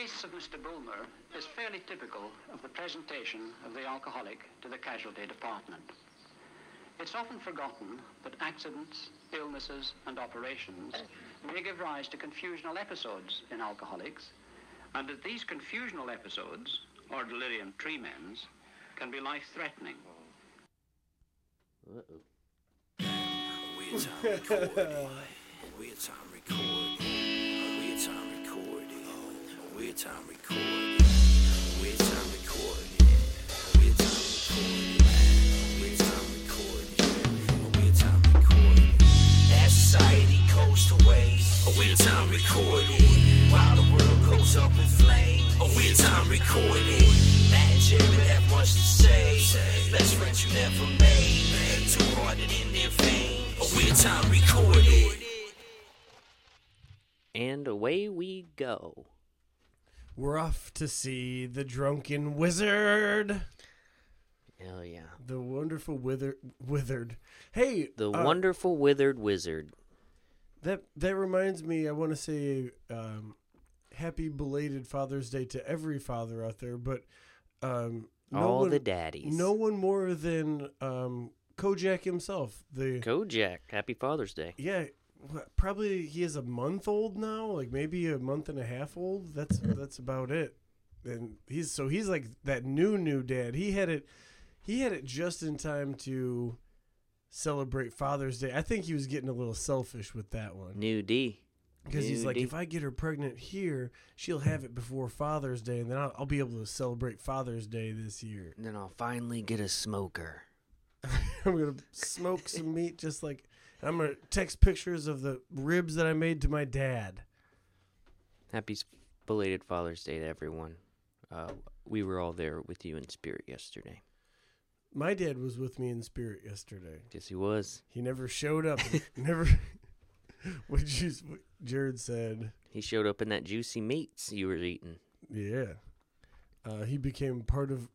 case of Mr. Bulmer is fairly typical of the presentation of the alcoholic to the casualty department. It's often forgotten that accidents, illnesses, and operations may give rise to confusional episodes in alcoholics, and that these confusional episodes, or delirium tremens, can be life-threatening. Uh-oh. Weird time recording. Weird time Weird time recording. Weird time recording. Weird time recording. Time recording. Recording. Recording. While the world goes up in. A weird time recording. And much to say. Best friends you never made. Too hearted in their. A weird time recorded. And away we go. We're off to see the drunken wizard. Hell yeah. The wonderful wither withered. Hey, The uh, wonderful withered wizard. that that reminds me. I want to say um, happy belated Father's Day to every father out there, but um, no All one, the daddies. no one more than um, Kojak himself. The Kojak. Happy Father's Day. yeah, probably he is a month old now, like maybe a month and a half old. That's hmm. that's about it. And he's so he's like that new new dad. He had it he had it just in time to celebrate Father's Day. I think he was getting a little selfish with that one New D. because he's like, D. if I get her pregnant here, she'll have it before Father's Day, and then I'll, I'll be able to celebrate Father's Day this year. And then I'll finally get a smoker. I'm gonna smoke some meat, just like I'm gonna text pictures of the ribs that I made to my dad. Happy belated Father's Day to everyone. Uh, we were all there with you in spirit yesterday. My dad was with me in spirit yesterday. Yes, he was. He never showed up. never. What you, Jarrod said, He showed up in that juicy meats you were eating. yeah. Uh, he became part of.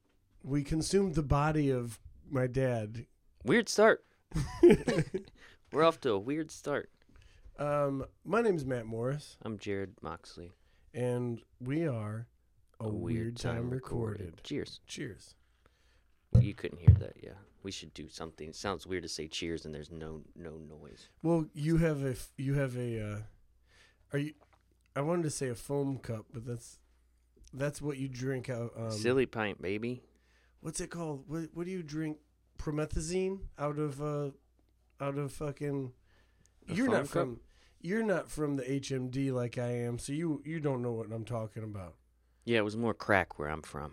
We consumed the body of my dad. Weird start. We're off to a weird start. Um, my name's Matt Morris, I'm Jarrod Moxley. and we are a, weird, time, recorded. Cheers. Cheers. You couldn't hear that, yeah. We should do something. It sounds weird to say cheers and there's no no noise. Well, you have a f- you have a. Uh, are you? I wanted to say a foam cup, but that's that's what you drink out. Um, Silly pint, baby. What's it called? What What do you drink? Promethazine out of uh, out of fucking. A you're not cup? from. You're not from the HMD like I am, so you you don't know what I'm talking about. Yeah, it was more crack where I'm from.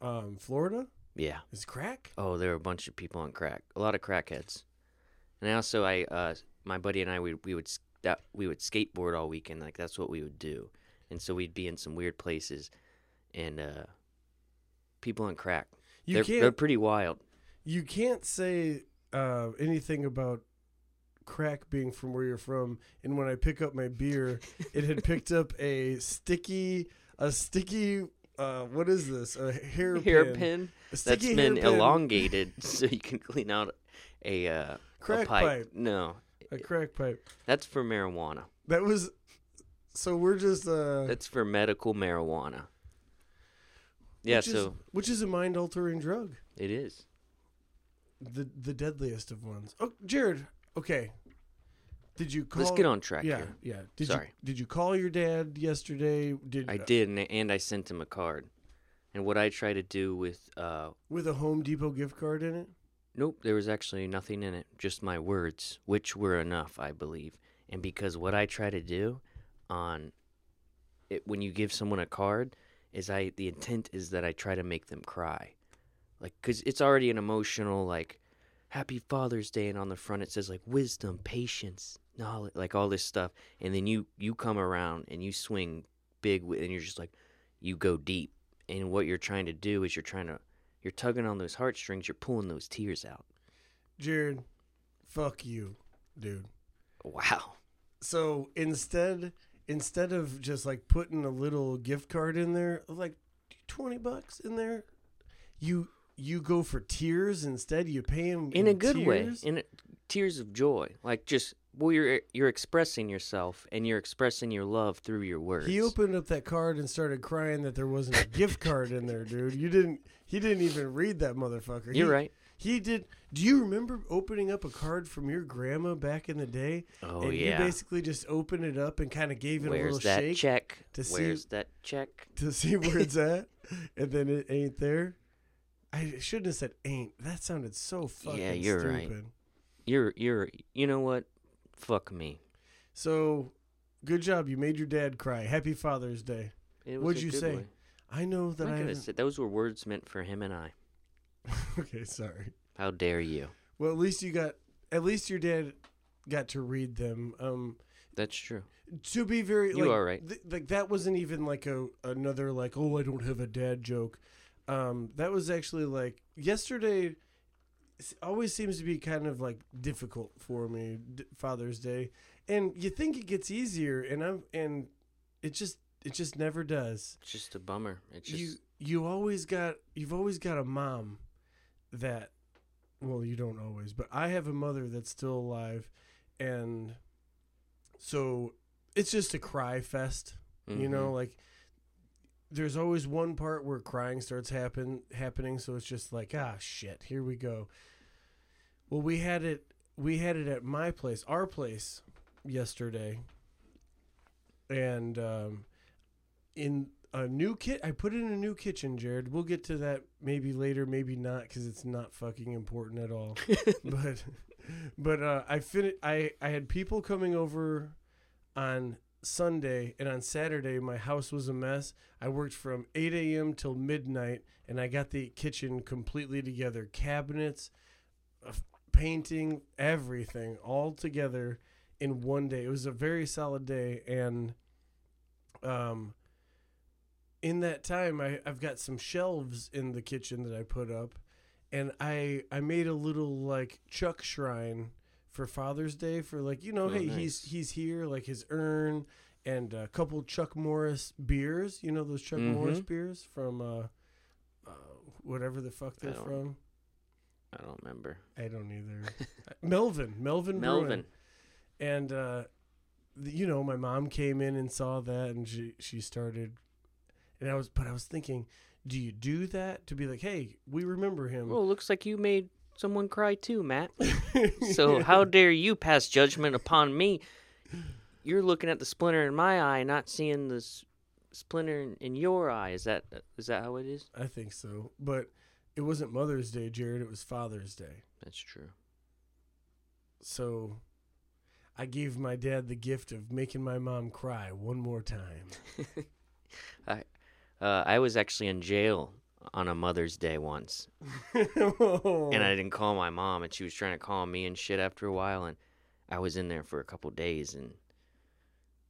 Um, Florida Yeah. is crack. Oh, there were a bunch of people on crack. A lot of crackheads. And also, I, uh, my buddy and I, we we would that we would skateboard all weekend. Like that's what we would do. And so we'd be in some weird places, and uh, people on crack. You they're can't they're pretty wild. you can't say uh, anything about crack being from where you're from. And when I pick up my beer, it had picked up a sticky, a sticky. Uh, what is this? A hairpin. Hairpin A that's been hairpin, elongated so you can clean out a uh, Crack a pipe. pipe. No, A crack pipe. that's for marijuana. That was. So we're just. Uh, That's for medical marijuana. Yeah, which is, so which is a mind altering drug, it is. The the deadliest of ones. Oh, Jarrod. Okay. Did you call? Let's get on track Yeah, here. yeah. Did Sorry. you did you call your dad yesterday? Did I did, and, and I sent him a card. And what I try to do with, uh, with a Home Depot gift card in it? nope, there was actually nothing in it, just my words, which were enough, I believe. And because what I try to do on it, when you give someone a card, is I the intent is that I try to make them cry, like because it's already an emotional like, Happy Father's Day, and on the front it says like wisdom, patience, knowledge, like all this stuff, and then you you come around and you swing big, and you're just like, you go deep, and what you're trying to do is you're trying to you're tugging on those heartstrings, you're pulling those tears out. Jarrod, fuck you, dude. Wow. So instead instead of just like putting a little gift card in there, like twenty bucks in there, you you go for tears instead. You pay him In a good way, in a, tears of joy, like just Well, you're you're expressing yourself and you're expressing your love through your words. He opened up that card and started crying that there wasn't a gift card in there, dude. You didn't. He didn't even read that motherfucker. You're He- right. He did. Do you remember opening up a card from your grandma back in the day? Oh and yeah. you basically just opened it up and kind of gave it a little that shake check? to see- Where's that check? to see where it's at, and then it ain't there. I shouldn't have said ain't. That sounded so fucking Yeah, you're stupid. right. You're you're you know what? Fuck me. So, good job. You made your dad cry. Happy Father's Day. It was What'd a you good say? one. I know that I. not gonna haven't- say those were words meant for him and I. okay, sorry. How dare you? Well, at least you got. At least your dad got to read them. Um, That's true. to be very You like, are right. th- like that wasn't even like a another like oh I don't have a dad joke. Um, that was actually like yesterday. Always seems to be kind of like difficult for me d- Father's Day, and you think it gets easier, and I'm and it just it just never does. It's just a bummer. It's just You you always got you've always got a mom that well you don't always but I have a mother that's still alive and so it's just a cry fest you know like there's always one part where crying starts happen happening so it's just like ah shit here we go. Well we had it we had it at my place our place yesterday. And um in a new kit i put it in a new kitchen jarrod. We'll get to that maybe later maybe not because it's not fucking important at all. But but uh i fin- i i had people coming over on Sunday and on Saturday my house was a mess. I worked from 8 a.m. till midnight and I got the kitchen completely together. Cabinets, painting, everything all together in one day. It was a very solid day and um in that time I, I've got some shelves in the kitchen that I put up and I I made a little like Chuck shrine for Father's Day for like you know Oh, hey he's nice. he's here like his urn and a couple Chuck Morris beers you know those Chuck Morris Mhm. beers from uh, uh whatever the fuck they're don't- from I don't remember. I don't either Melvin Melvin. Melvin. and uh th- you know my mom came in and saw that and she she started and I was but I was thinking do you do that to be like hey we remember him Well, looks like you made someone cry too, Matt. So how dare you pass judgment upon me? You're looking at the splinter in my eye, not seeing the s- splinter in, in your eye. Is that is that how it is? I think so. But it wasn't Mother's Day, Jarrod. It was Father's Day. That's true. So I gave my dad the gift of making my mom cry one more time. Uh, I was actually in jail on a Mother's Day once, Oh. and I didn't call my mom, and she was trying to call me and shit after a while, and I was in there for a couple days, and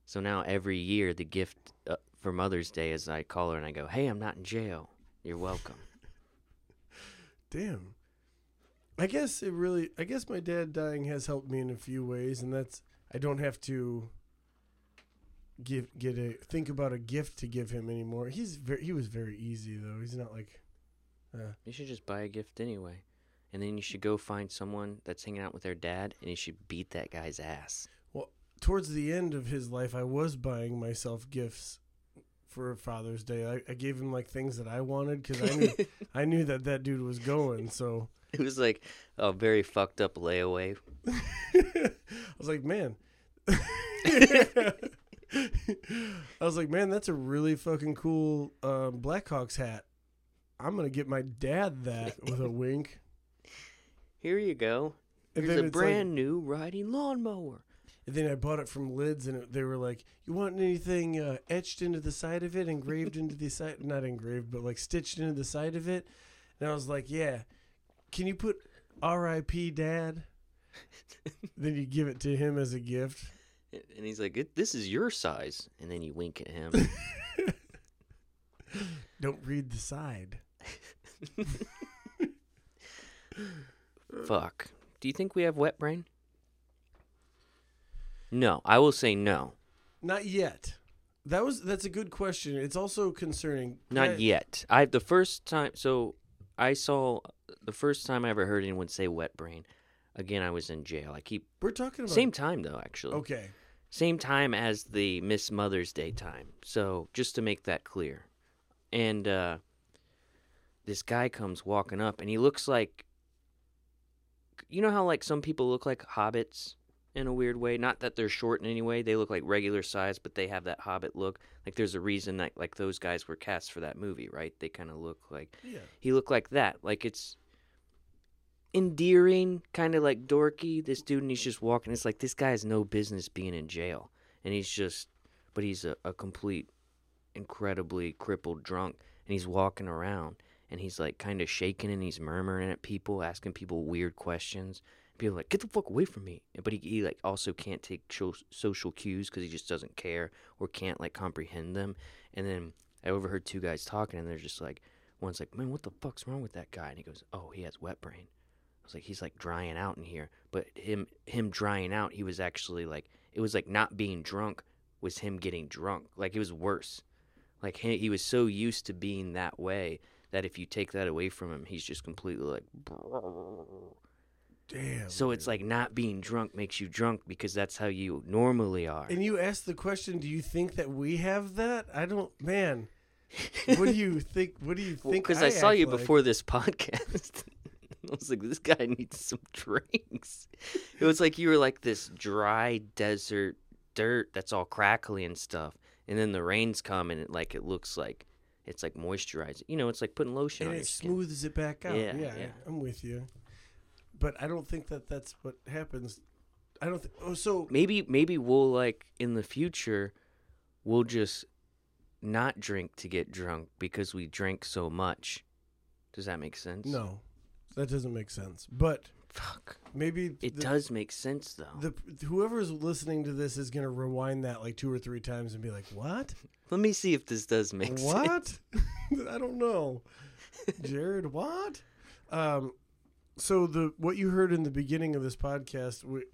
so now every year the gift uh, for Mother's Day is I call her and I go, "Hey, I'm not in jail. You're welcome." Damn. I guess it really. I guess my dad dying has helped me in a few ways, and that's I don't have to give get a think about a gift to give him anymore. He's very he was very easy though. He's not like. Uh, You should just buy a gift anyway. And then you should go find someone that's hanging out with their dad and you should beat that guy's ass. Well, towards the end of his life, I was buying myself gifts for Father's Day. I, I gave him like things that I wanted because I knew I knew that that dude was going. So it was like a very fucked up layaway. I was like, man. I was like, man, that's a really fucking cool um, Blackhawks hat. I'm gonna get my dad that with a wink. Here you go. Here's a it's like- brand new riding lawnmower. And then I bought it from Lids, and it, they were like, "You want anything uh, etched into the side of it, engraved into the side? Not engraved, but like stitched into the side of it." And I was like, "Yeah, can you put R.I.P. Dad?" then you give it to him as a gift. And he's like, "It- "This is your size." And then you wink at him. Don't read the side. Fuck. Do you think we have wet brain? No, I will say no. Not yet. That was that's a good question. It's also concerning. Not Yeah, yet. I the first time so I saw the first time I ever heard anyone say wet brain. Again, I was in jail. I keep We're talking about same time though, actually. Okay. Same time as the Miss Mother's Day time. So just to make that clear, and uh, this guy comes walking up, and he looks like, you know how like some people look like hobbits in a weird way. Not that they're short in any way; they look like regular size, but they have that hobbit look. Like there's a reason that like those guys were cast for that movie, right? They kind of look like Yeah. he looked like that. Like it's endearing, kind of like dorky. This dude, and he's just walking. It's like this guy has no business being in jail, and he's just, but he's a, a complete, incredibly crippled drunk, and he's walking around, and he's like kind of shaking, and he's murmuring at people, asking people weird questions. People like, get the fuck away from me! But he, he like also can't take social cues because he just doesn't care or can't like comprehend them. And then I overheard two guys talking, and they're just like, one's like, man, what the fuck's wrong with that guy? And he goes, oh, he has wet brain. I was like, he's like drying out in here. But him him drying out, he was actually like, it was like not being drunk was him getting drunk. Like it was worse. Like he, he was so used to being that way that if you take that away from him, he's just completely like. Damn. So it's like not being drunk makes you drunk because that's how you normally are. And you asked the question, do you think that we have that? I don't man. What do you think what do you think? Because I, saw you like? before this podcast. I was like, this guy needs some drinks. It was like you were like this dry desert dirt that's all crackly and stuff. And then the rains come and it like it looks like it's like moisturizing. You know, it's like putting lotion and on it your skin. smooths it back out. Yeah, Yeah, yeah. I'm with you. But I don't think that that's what happens. I don't think. Oh, so Maybe maybe we'll like in the future we'll just not drink to get drunk because we drink so much. Does that make sense? no, that doesn't make sense. But Fuck. maybe It the, does make sense though. The whoever's listening to this is gonna rewind that like two or three times and be like, "What? Let me see if this does make sense. what? I don't know, Jarrod. What? Um, so the what you heard in the beginning of this podcast w-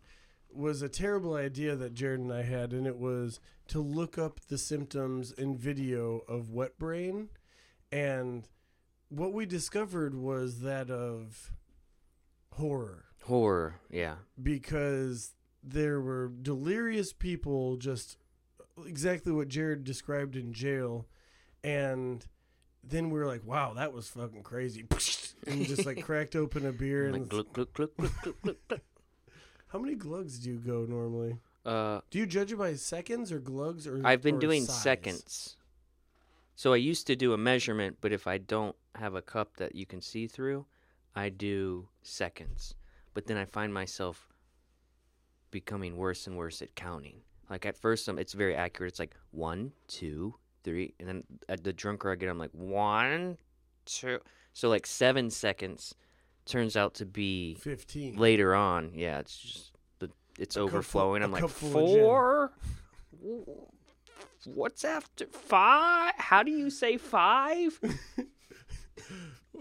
was a terrible idea that Jarrod and I had, and it was to look up the symptoms in video of wet brain, and what we discovered was that of horror Horror, yeah. because there were delirious people just exactly what Jarrod described in jail and then we were like wow that was fucking crazy and just like cracked open a beer Like and gluck, gluck, gluck, gluck, gluck, gluck, gluck. how many glugs do you go normally Uh, do you judge it by seconds or glugs or I've been or doing size? seconds. So I used to do a measurement, but if I don't have a cup that you can see through, I do seconds. But then I find myself becoming worse and worse at counting. Like at first, it's very accurate. It's like one, two, three, and then at the drunker I get, I'm like one, two. So like seven seconds turns out to be 15 later on. Yeah, it's just the it's A cup overflowing. a I'm like cup full of gin." four. What's after five? How do you say five?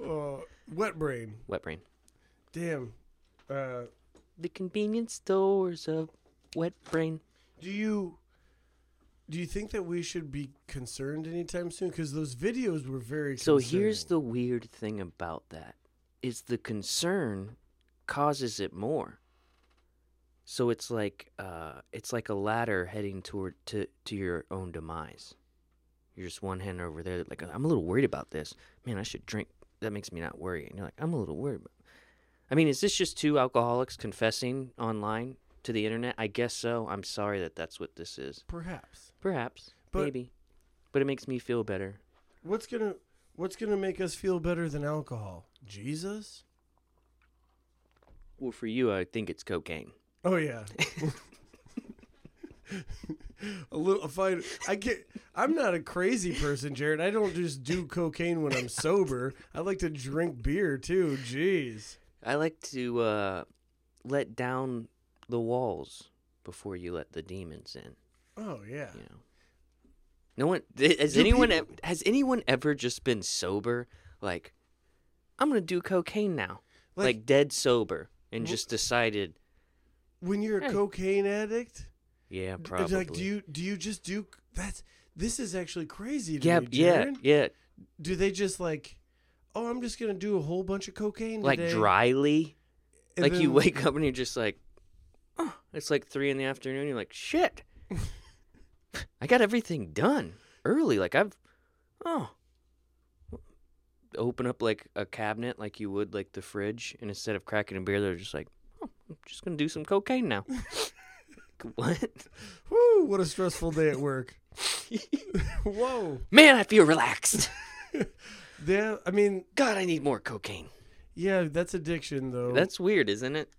uh, wet brain Wet brain. damn uh, The convenience stores of wet brain. Do you do you think that we should be concerned anytime soon? Because those videos were very. So here's the weird thing about that is the concern causes it more. So it's like uh, it's like a ladder heading toward to to your own demise. You're just one hand over there, like I'm a little worried about this. Man, I should drink. That makes me not worry. And you're like, I'm a little worried. I mean, is this just two alcoholics confessing online to the internet? I guess so. I'm sorry that that's what this is. perhaps Perhaps, But- maybe, but it makes me feel better. what's gonna what's gonna make us feel better than alcohol? Jesus. Well, for you, I think it's cocaine. Oh yeah. a little fine. I get. I'm not a crazy person, Jarrod. I don't just do cocaine when I'm sober. I like to drink beer too. Jeez. I like to uh, let down the walls before you let the demons in. Oh yeah. You know. No one has Do anyone people- has anyone ever just been sober like I'm gonna do cocaine now, like, Like- dead sober, and Wh- just decided, When you're a Hey. cocaine addict, yeah, d- probably. like, do you do you just do that's this is actually crazy to yeah, me, yeah, Jarrod. yeah, Do they just like, oh, I'm just gonna do a whole bunch of cocaine like today, dryly. And like you then- wake up and you're just like, oh, it's like three in the afternoon. You're like, shit, I got everything done early. Like I've, oh, open up like a cabinet like you would like the fridge, and instead of cracking a beer, they're just like, I'm just gonna do some cocaine now. what? Woo! What a stressful day at work. Whoa. Man, I feel relaxed. Yeah, I mean, God, I need more cocaine. yeah, that's addiction though. That's weird, isn't it?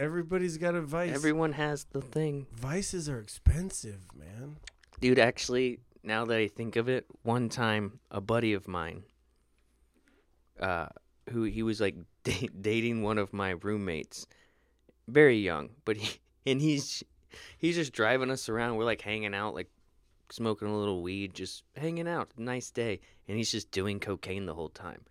everybody's got a vice. Everyone has the thing. Vices are expensive, man. Dude, actually, now that I think of it, one time a buddy of mine, uh, who he was like da- dating one of my roommates, very young, but he and he's he's just driving us around. We're like hanging out, like smoking a little weed, just hanging out. Nice day, and he's just doing cocaine the whole time.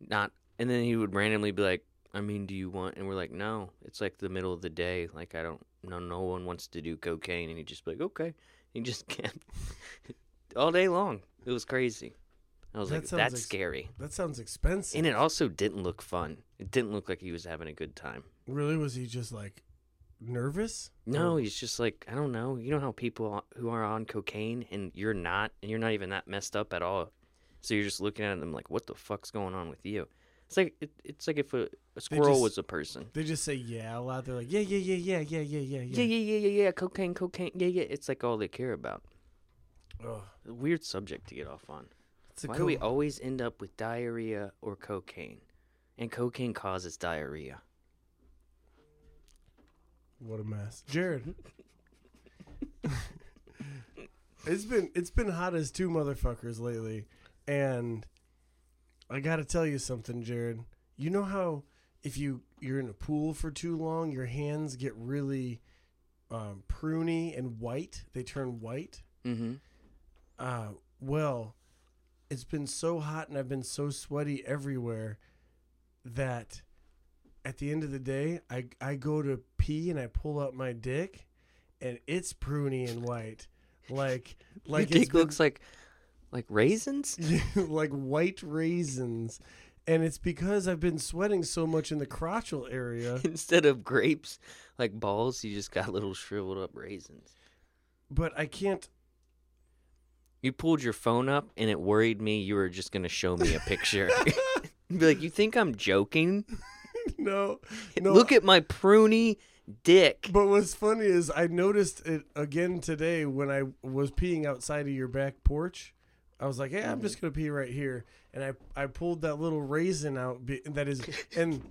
Not, and then he would randomly be like, "I mean, do you want?" And we're like, "No, it's like the middle of the day. Like I don't, no, no one wants to do cocaine." And he'd just be like, "Okay." He just kept all day long. It was crazy. I was That like, that's ex- scary. That sounds expensive. And it also didn't look fun. It didn't look like he was having a good time. really, was he just like nervous? No, Or- he's just like, I don't know. You know how people who are on cocaine and you're not, and you're not even that messed up at all. So you're just looking at them like, what the fuck's going on with you? It's like it, it's like if a, a squirrel just- was a person. They just say yeah a lot. They're like yeah, yeah, yeah, yeah, yeah, yeah, yeah, Yeah, yeah, yeah, yeah, yeah. Cocaine, cocaine. Yeah, yeah. It's like all they care about. Ugh. A weird subject to get off on. It's a Why co- do we always end up with diarrhea or cocaine? And cocaine causes diarrhea. What a mess, Jarrod. it's been it's been hot as two motherfuckers lately, and I got to tell you something, Jarrod. You know how if you you're in a pool for too long, your hands get really um, pruny and white. They turn white. Mm-hmm. Uh, well, it's been so hot and I've been so sweaty everywhere that at the end of the day, I I go to pee and I pull out my dick, and it's pruny and white, like like Your dick looks like like raisins. like white raisins. And it's because I've been sweating so much in the crotchal area. Instead of grapes, like balls, you just got little shriveled up raisins. But I can't. You pulled your phone up, and it worried me. You were just gonna show me a picture. Be like, you think I'm joking? No, no. Look at my pruny dick. But what's funny is I noticed it again today when I was peeing outside of your back porch. I was like, "Hey, I'm just mm. gonna pee right here," and I I pulled that little raisin out be- that is and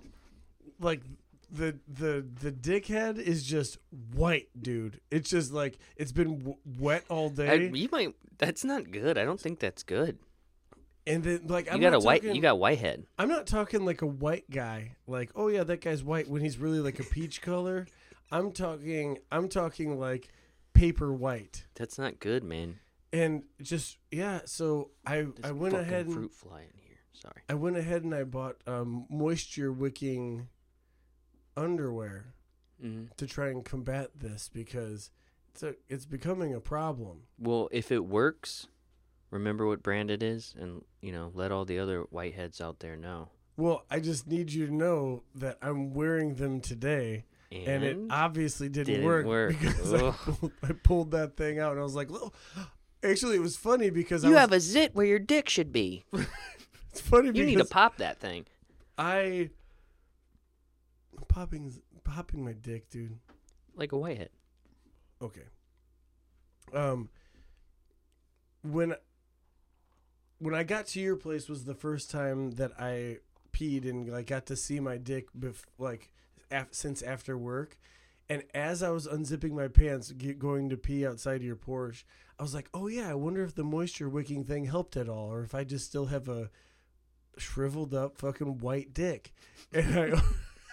like the the the dickhead is just white, dude. It's just like it's been w- wet all I, day, you might. That's not good. I don't think that's good. and then like You I'm got a not white. talking- You got white head. I'm not talking like a white guy, like oh yeah, that guy's white when he's really like a peach color. I'm talking I'm talking like paper white. That's not good, man. and just yeah so i There's i went ahead and fruit fly in here. Sorry. i went ahead and i bought um moisture wicking underwear hmm to try and combat this because it's a it's becoming a problem Well, if it works, remember what brand it is, and you know, let all the other whiteheads out there know. well i just need you to know that i'm wearing them today And, and, it obviously didn't, didn't work, work. because I pulled, I pulled that thing out and i was like "Well," actually it was funny because I you was, have a zit where your dick should be. it's funny You because need to pop that thing. i popping popping my dick dude Like a whitehead. Okay. Um when when I got to your place was the first time that I peed and like got to see my dick bef- like af- since after work. And as I was unzipping my pants going to pee outside of your porch, I was like, "Oh yeah, I wonder if the moisture wicking thing helped at all or if I just still have a shriveled up fucking white dick." And I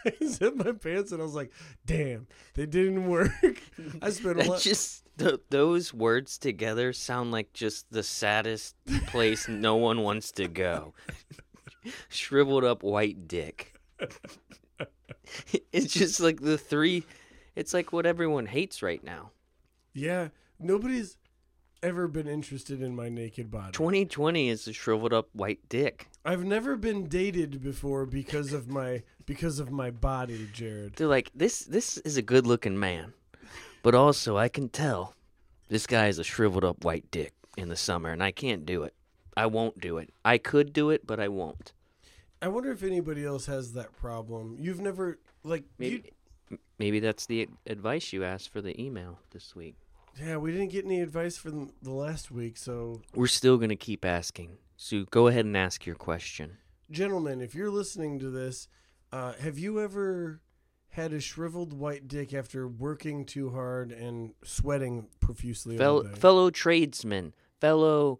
I zipped my pants and I was like, "Damn, they didn't work." I spent a lot just th- those words together sound like just the saddest place no one wants to go. Shriveled up white dick. it's just like the three. It's like what everyone hates right now. Yeah, nobody's ever been interested in my naked body. 2020 is a shriveled up white dick. I've never been dated before because of my because of my body, Jarrod. They're like, this this is a good looking man, but also I can tell this guy is a shriveled up white dick in the summer, and I can't do it. I won't do it. I could do it, but I won't. I wonder if anybody else has that problem. You've never like Maybe m- maybe that's the advice you asked for the email this week. yeah, we didn't get any advice from the last week, so We're still gonna keep asking. So go ahead and ask your question. gentlemen, if you're listening to this, uh, have you ever had a shriveled white dick after working too hard and sweating profusely Fel- fellow tradesmen, fellow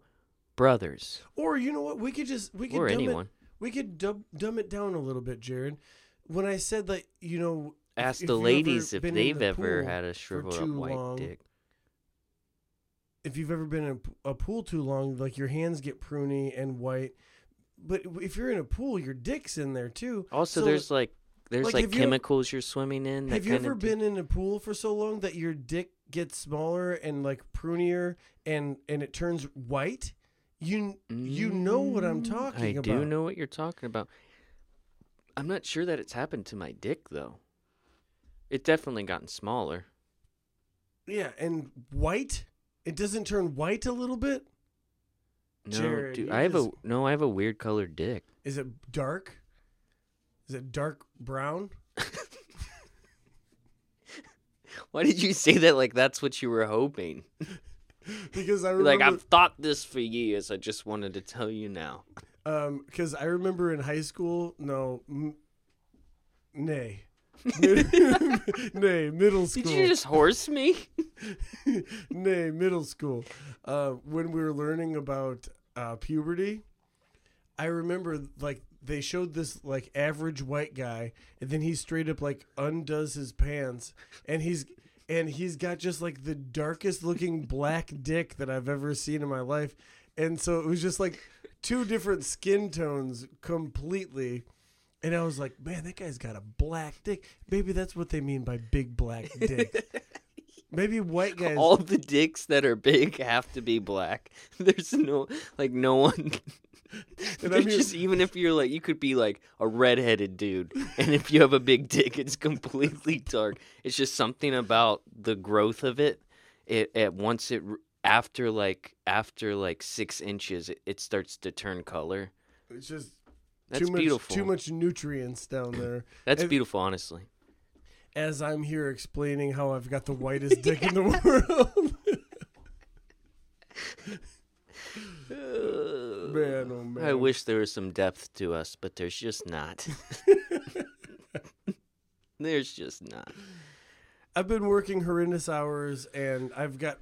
brothers, or you know what? We could just we could or dumb anyone. It, we could dub, dumb it down a little bit, Jarrod. When I said that, you know, Ask if the you've ladies if they've the ever had a shriveled up white long, dick. If you've ever been in a pool too long, like your hands get pruny and white. But if you're in a pool, your dick's in there too. Also, So, there's like there's like, like, have you- chemicals you're swimming in. that Have you ever been in a pool for so long that your dick gets smaller and like prunier and and it turns white? You you know what I'm Mm, talking I about. do know what you're talking about. I'm not sure that it's happened to my dick though. It definitely gotten smaller. Yeah, and white. It doesn't turn white a little bit. No, Jarrod, dude, I have just- a no. I have a weird colored dick. Is it dark? Is it dark brown? Why did you say that like that's what you were hoping? Because I remember... like I've thought this for years. I just wanted to tell you now. um, because I remember in high school. No, m- nay, nay, middle school. Did you just horse me? nay, middle school. Uh, when we were learning about uh, puberty, I remember like they showed this like average white guy, and then he straight up like undoes his pants, and he's and he's got just like the darkest looking black dick that I've ever seen in my life, and so it was just like two different skin tones completely. And I was like, man, that guy's got a black dick. Maybe that's what they mean by big black dick. Maybe white guys. All the dicks that are big have to be black. There's no like no one. And I'm here- just even if you're like you could be like a redheaded dude, and if you have a big dick, it's completely dark. It's just something about the growth of it. It at once it after like after like six inches, it, it starts to turn color. It's just That's too much, beautiful. Too much nutrients down there. That's beautiful, honestly. As I'm here explaining how I've got the whitest dick in the world. man, oh man. I wish there was some depth to us, but there's just not. there's just not. I've been working horrendous hours, and I've got.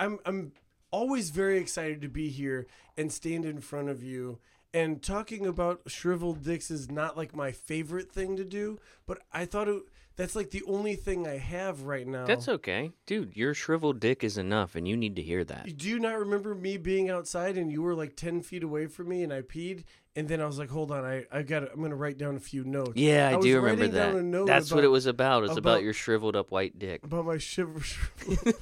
I'm I'm always very excited to be here and stand in front of you. And talking about shriveled dicks is not like my favorite thing to do, but I thought it, that's like the only thing I have right now. That's okay. Dude, your shriveled dick is enough, and you need to hear that. Do you not remember me being outside and you were like ten feet away from me and I peed and then I was like, hold on, I I got I'm gonna write down a few notes. Yeah, I, I was do remember that. a note That's what it was about. It was about, about- your shriveled up white dick. about my shiver.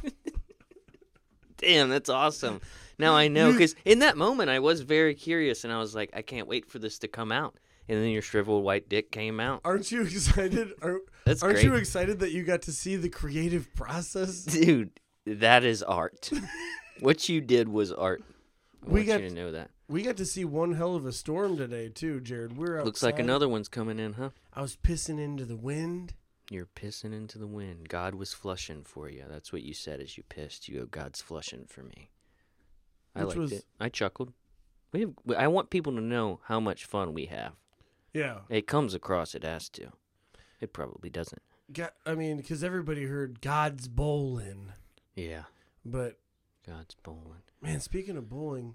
Damn, that's awesome. Now I know because in that moment I was very curious, and I was like, I can't wait for this to come out. And then your shriveled white dick came out. aren't you excited? Are, That's aren't great. you excited that you got to see the creative process? Dude, that is art. what you did was art. I We got- you to know that. We got to see one hell of a storm today too, Jarrod. We're outside. Looks like another one's coming in, huh? I was pissing into the wind. You're pissing into the wind. God was flushing for you. That's what you said as you pissed. You go, God's flushing for me. I liked was- it. I chuckled. We have. I want people to know how much fun we have. Yeah, It comes across. It has to. It probably doesn't. got. I mean, because everybody heard God's bowling, Yeah. but God's bowling. man, speaking of bowling,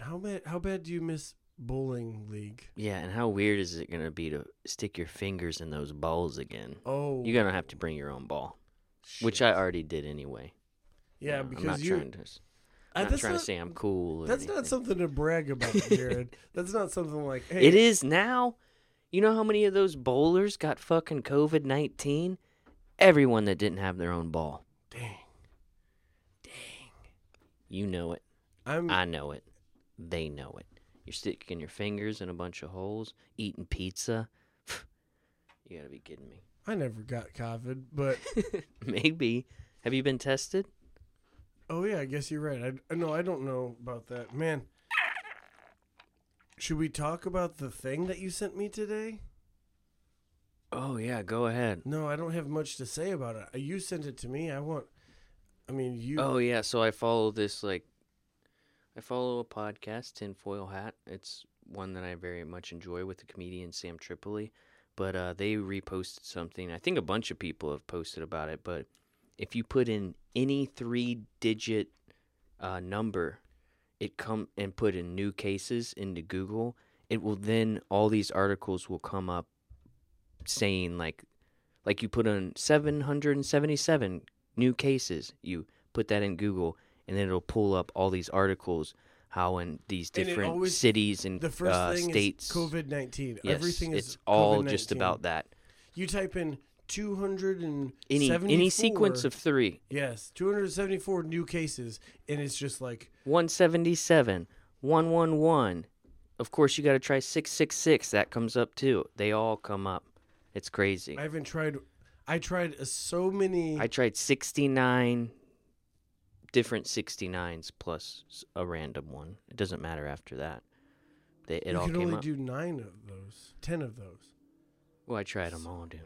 how bad how bad do you miss bowling league? Yeah, and how weird is it gonna be to stick your fingers in those balls again? Oh, You're gonna have to bring your own ball, which. I already did anyway. yeah because You know, because I'm not you. I'm not trying not- to say I'm cool. That's not something to brag about, Jarrod. that's not something like hey. It is now. You know how many of those bowlers got fucking COVID nineteen? Everyone that didn't have their own ball. Dang. Dang, You know it. I'm I know it. They know it. You're sticking your fingers in a bunch of holes, eating pizza. you gotta be kidding me. I never got COVID, but Maybe. Have you been tested? Oh yeah, I guess you're right. I no, I don't know about that, man. Should we talk about the thing that you sent me today? Oh yeah, go ahead. No, I don't have much to say about it. Uh, You sent it to me. I want. I mean, you. Oh yeah, so I follow this like I follow a podcast, Tinfoil Hat. It's one that I very much enjoy with the comedian Sam Tripoli. But uh, they reposted something. I think a bunch of people have posted about it. But if you put in any three-digit uh, number, it come and put in new cases into Google. It will then all these articles will come up saying like, like you put in 777 new cases. You put that in Google, and then it'll pull up all these articles how in these And different always- cities and the first uh, thing states. is COVID nineteen. yes, Everything is it's all just COVID-19. about that. You type in two hundred and Any any sequence of three. yes, two hundred seventy four new cases, and it's just like 177, 111. Of course, you got to try 666. That comes up too. They all come up. It's crazy. I haven't tried. I tried uh, so many. I tried 69 different 69s plus a random one. It doesn't matter after that. They, it you all can only up. do nine of those, ten of those. well, I tried them all, dude.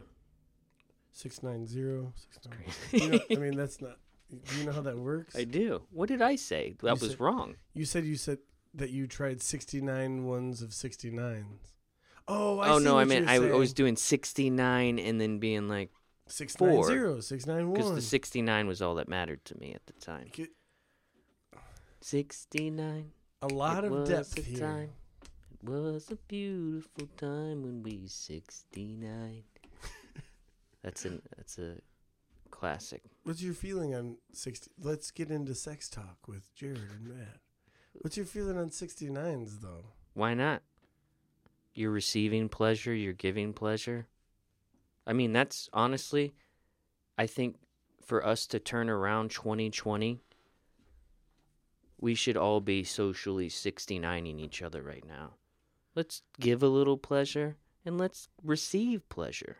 Six nine zero six nine. You know, I mean, that's not. Do you know how that works? I do. What did I say? That was said- wrong. You said you said that you tried 69 ones of 69s. Oh, I oh no, I meant I, I was doing 69 and then being like, 690, 691. because the 69 was all that mattered to me at the time. Get 69. a lot of depth here. Time. It was a beautiful time when we 69. That's an that's a classic. What's your feeling on 60? Let's get into sex talk with Jarrod and Matt. What's your feeling on 69s, though? Why not? You're receiving pleasure, you're giving pleasure. I mean, that's honestly, I think for us to turn around 2020, we should all be socially 69ing each other right now. Let's give a little pleasure and let's receive pleasure.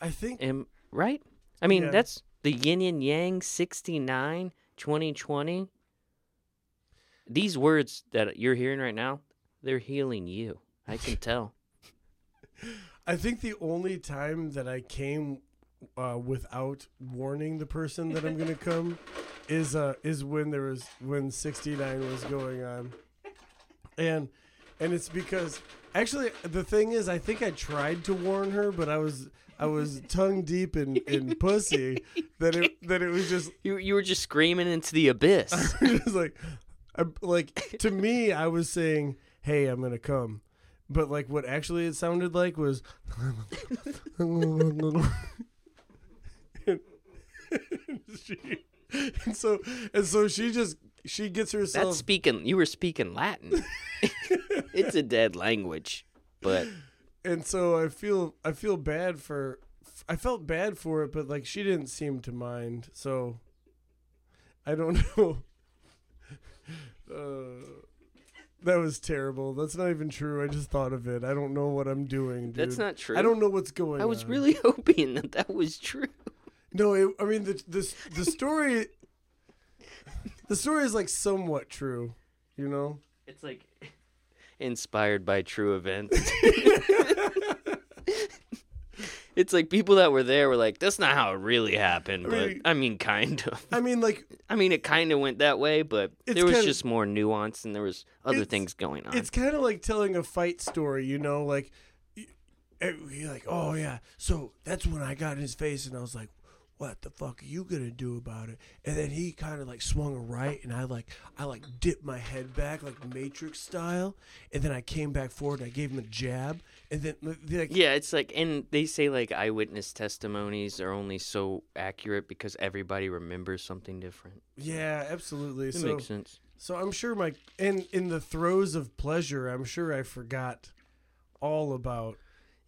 I think Am, right? I mean, Yeah. that's the yin and yang 69, 2020. These words that you're hearing right now, they're healing you. I can tell. I think the only time that I came uh, without warning the person that I'm gonna come is uh is when there was when 69 was going on, and and it's because actually the thing is I think I tried to warn her, but I was I was tongue deep in, in pussy that it that it was just You you were just screaming into the abyss. it was like I, like to me I was saying hey I'm gonna come. But like what actually it sounded like was she, and so and so she just she gets herself That's speaking. You were speaking Latin. it's a dead language, but and so I feel I feel bad for I felt bad for it, but like she didn't seem to mind. So I don't know. Uh, that was terrible. That's not even true. I just thought of it. I don't know what I'm doing, dude. that's not true. I don't know what's going. On. I was on. really hoping that that was true. no. It, I mean the the the story. the story is like somewhat true, you know. It's like inspired by true events. it's like people that were there were like, "That's not how it really happened," but mean- I mean, kind of. I mean, like I mean, it kind of went that way, but there was kinda- just more nuance and there was other things going on. It's kind of like telling a fight story, you know, like you're like, oh yeah, so that's when I got in his face, and I was like, what the fuck are you gonna do about it? And then he kind of like swung a right, and I like, I like dipped my head back like Matrix style, and then I came back forward, and I gave him a jab, and then like, Yeah, it's like, and they say like eyewitness testimonies are only so accurate because everybody remembers something different. yeah, absolutely. It so, makes sense. so I'm sure my, and in the throes of pleasure, I'm sure I forgot all about.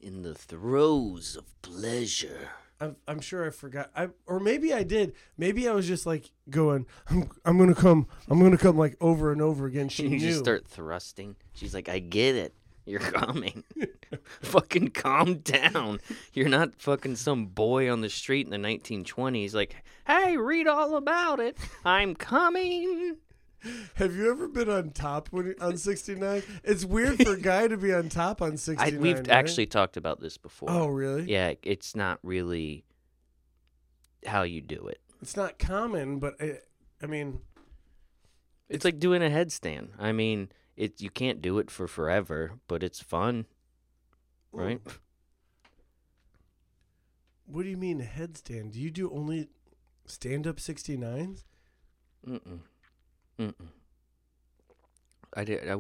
In the throes of pleasure. I'm, I'm sure I forgot. I or maybe I did. Maybe I was just like going. I'm I'm gonna come. I'm gonna come like over and over again. She you knew. just start thrusting. She's like, I get it. You're coming. fucking calm down. You're not fucking some boy on the street in the 1920s. Like, hey, read all about it. I'm coming. Have you ever been on top when on 69? It's weird for a guy to be on top on 69. I, we've right? actually talked about this before. Oh, really? Yeah, it's not really how you do it. It's not common, but it, I mean, It's like doing a headstand. I mean, it you can't do it for forever, but it's fun, right? what do you mean headstand? Do you do only stand up 69s? Mm-mm. Mm-mm. I did. I,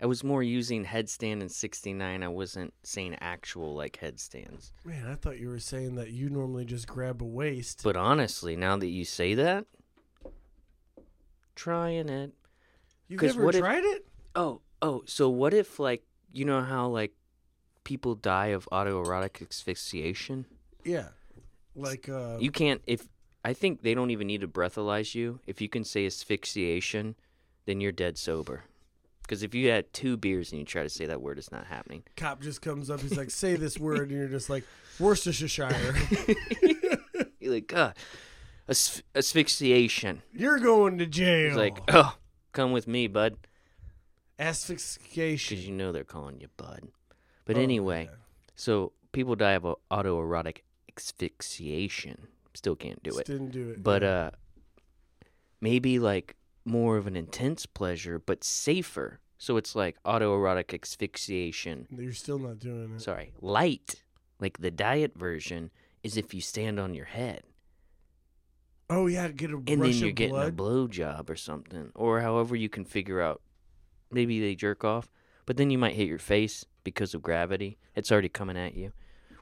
I, was more using headstand in '69. I wasn't saying actual like headstands. Man, I thought you were saying that you normally just grab a waist. But honestly, now that you say that, trying it. You've never what if- tried it? Oh, oh. So what if like you know how like people die of autoerotic asphyxiation? Yeah. Like uh You can't if I think they don't even need to breathalyze you. If you can say asphyxiation, then you're dead sober. Because if you had two beers and you try to say that word, it's not happening. cop just comes up, he's like, "Say this word," and you're just like, "Worcestershire." You're like, uh, asph- asphyxiation. you're going to jail. He's like, oh, come with me, bud. asphyxiation. Because you know they're calling you bud. But Oh, anyway, yeah. so people die of autoerotic asphyxiation. Still can't do it. Didn't do it. But uh, maybe like more of an intense pleasure, but safer. So it's like autoerotic asphyxiation. you're still not doing it. Sorry, light. Like the diet version is if you stand on your head. Oh yeah, get a and then you're getting blood. a blow job or something or however you can figure out maybe they jerk off but then you might hit your face because of gravity it's already coming at you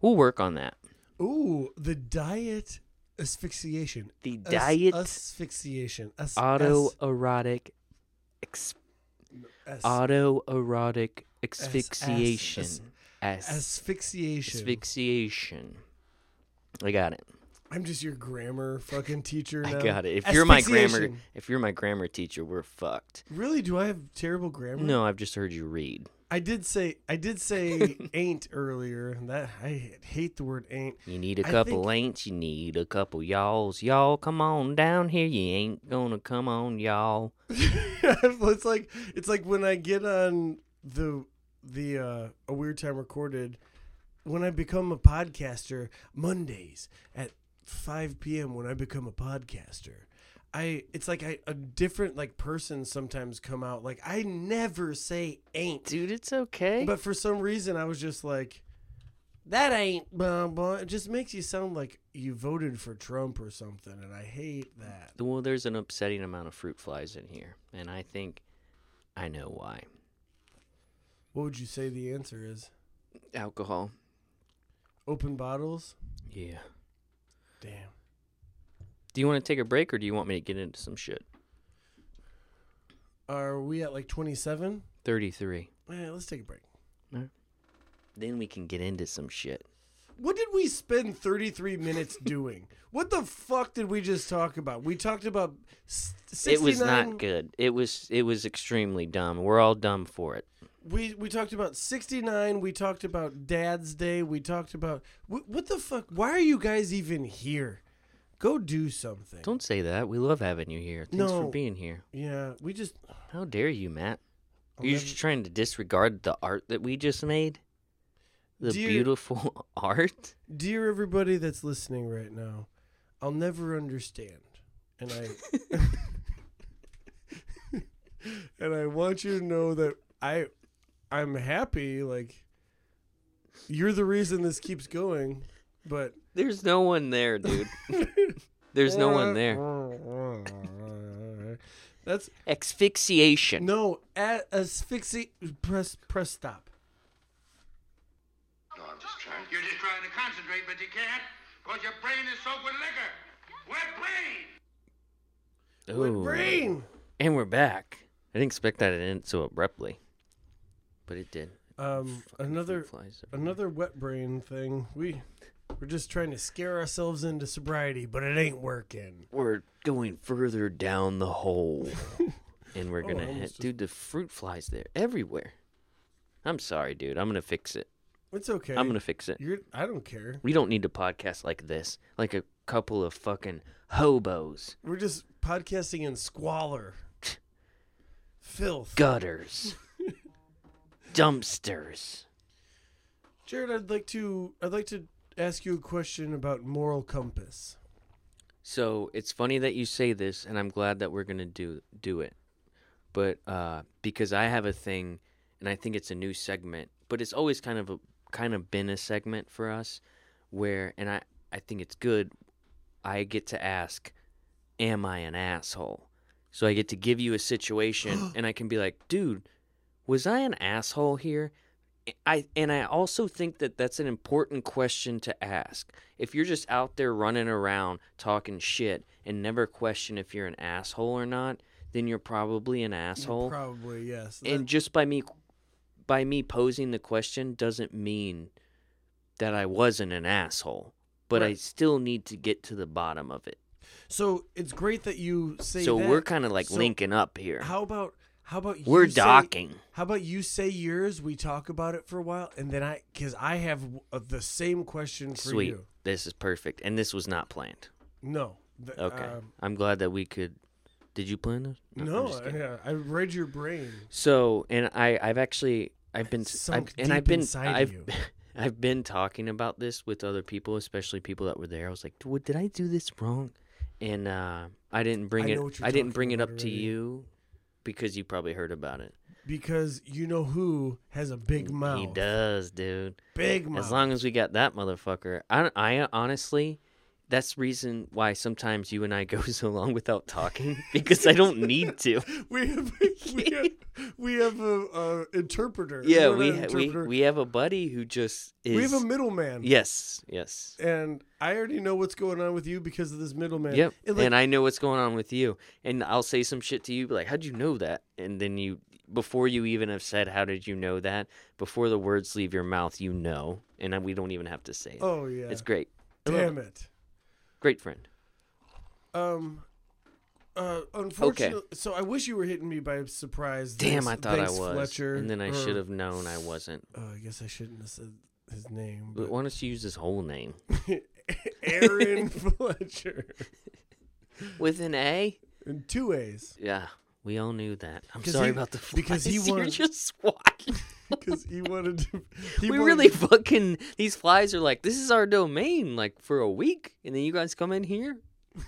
we'll work on that Ooh, the diet asphyxiation. the As- diet asphyxiation. As- autoerotic ex- autoerotic asphyxiation as- as, asphyxiation. asphyxiation i got it I'm just your grammar fucking teacher i got it if you're my grammar if you're my grammar teacher we're fucked Really? Do I have terrible grammar? no i've just heard you read I did say I did say ain't earlier. That I hate the word ain't. You need a I couple think- ain'ts, you need a couple y'alls. Y'all come on down here, you ain't gonna come on, y'all. it's like it's like when I get on the the uh, a weird time recorded when I become a podcaster Mondays at 5 p.m. when I become a podcaster. I it's like I, a different like person sometimes come out like I never say ain't Dude, it's okay. but for some reason I was just like that ain't blah, blah. it just makes you sound like you voted for Trump or something and I hate that. well, there's an upsetting amount of fruit flies in here, and I think I know why. What would you say the answer is? Alcohol. Open bottles? Yeah. Damn. Do you want to take a break, or do you want me to get into some shit? Are we at like 27? Thirty-three. Eh, let's take a break. Then we can get into some shit. What did we spend 33 minutes doing? What the fuck did we just talk about? We talked about 69. It was not good. It was it was extremely dumb. We're all dumb for it. We we talked about 69. We talked about Dad's Day. We talked about what, what the fuck? Why are you guys even here? Go do something. Don't say that. We love having you here. Thanks for being here. yeah, we just How dare you, Matt? Are you just trying to disregard the art that we just made? The Dear- beautiful art? Dear everybody that's listening right now, I'll never understand. And I and I want you to know that I I'm happy like you're the reason this keeps going, but There's no one there, dude. There's no one there. That's Asphyxiation. no a- asphyxi press press stop. No, I'm just trying. You're just trying to concentrate, but you can't, because your brain is soaked with liquor. Wet brain! With Ooh. brain. And we're back. I didn't expect that to end so abruptly. But it did. Um Fucking another fruit flies everywhere. another wet brain thing. We We're just trying to scare ourselves into sobriety, but it ain't working. We're going further down the hole. and we're Oh, gonna hit just- dude, the fruit flies there everywhere. I'm sorry, dude. I'm gonna fix it. It's okay. I'm gonna fix it. You're. I don't care. We don't need a podcast like this. Like a couple of fucking hobos. We're just podcasting in squalor, filth. Gutters. dumpsters. Jarrod, I'd like to. I'd like to ask you a question about moral compass. So it's funny that you say this, and I'm glad that we're gonna do do it. But uh, because I have a thing, and I think it's a new segment, but it's always kind of a kind of been a segment for us, where and I I think it's good. I get to ask, "Am I an asshole?" So I get to give you a situation, and I can be like, "Dude, was I an asshole here?" I and I also think that that's an important question to ask. If you're just out there running around talking shit and never question if you're an asshole or not, then you're probably an asshole. Probably yes. and That- just by me by me posing the question doesn't mean that I wasn't an asshole, but I still need to get to the bottom of it. so it's great that you say. so that. we're kind of like So linking up here. How about how about we're you say- docking. How about you say yours? We talk about it for a while, and then I, because I have uh, the same question for Sweet. you. This is perfect. And this was not planned. No. th- Okay. um, I'm glad that we could. Did you plan this? No, just kidding. I, I read your brain. So, and I, I've actually, I've been, I've, and I've been, inside I've, you. I've been talking about this with other people, especially people that were there. I was like, "What did I do this wrong?" And uh, I didn't bring I it. know what you're I didn't bring it up to you because you probably heard about it. Because you know who has a big mouth. He does, dude. Big mouth. As long as we got that motherfucker, I, I honestly, that's the reason why sometimes you and I go so long without talking because I don't need to. we have we have, we have a, a interpreter. Yeah, No, we ha- we interpreter. we have a buddy who just is. We have a middleman. yes, yes. And I already know what's going on with you because of this middleman. Yep. And, like, and I know what's going on with you. And I'll say some shit to you, be like, how'd you know that? And then you, before you even have said, how did you know that? Before the words leave your mouth, you know. And we don't even have to say it. oh yeah. It's great. Damn it. Great friend. Um. Uh, unfortunately, so I wish you were hitting me by surprise. Damn, Thanks- I thought I was. Fletcher. and then I should have known I wasn't. Oh, I guess I shouldn't have said his name. But But why don't you use his whole name? Aaron Fletcher. With an A? In two A's. Yeah. We all knew that. I'm sorry he- about the because he flies. You're just swatting. Because he wanted to. He we wanted really to- fucking these flies are like this is our domain like for a week and then you guys come in here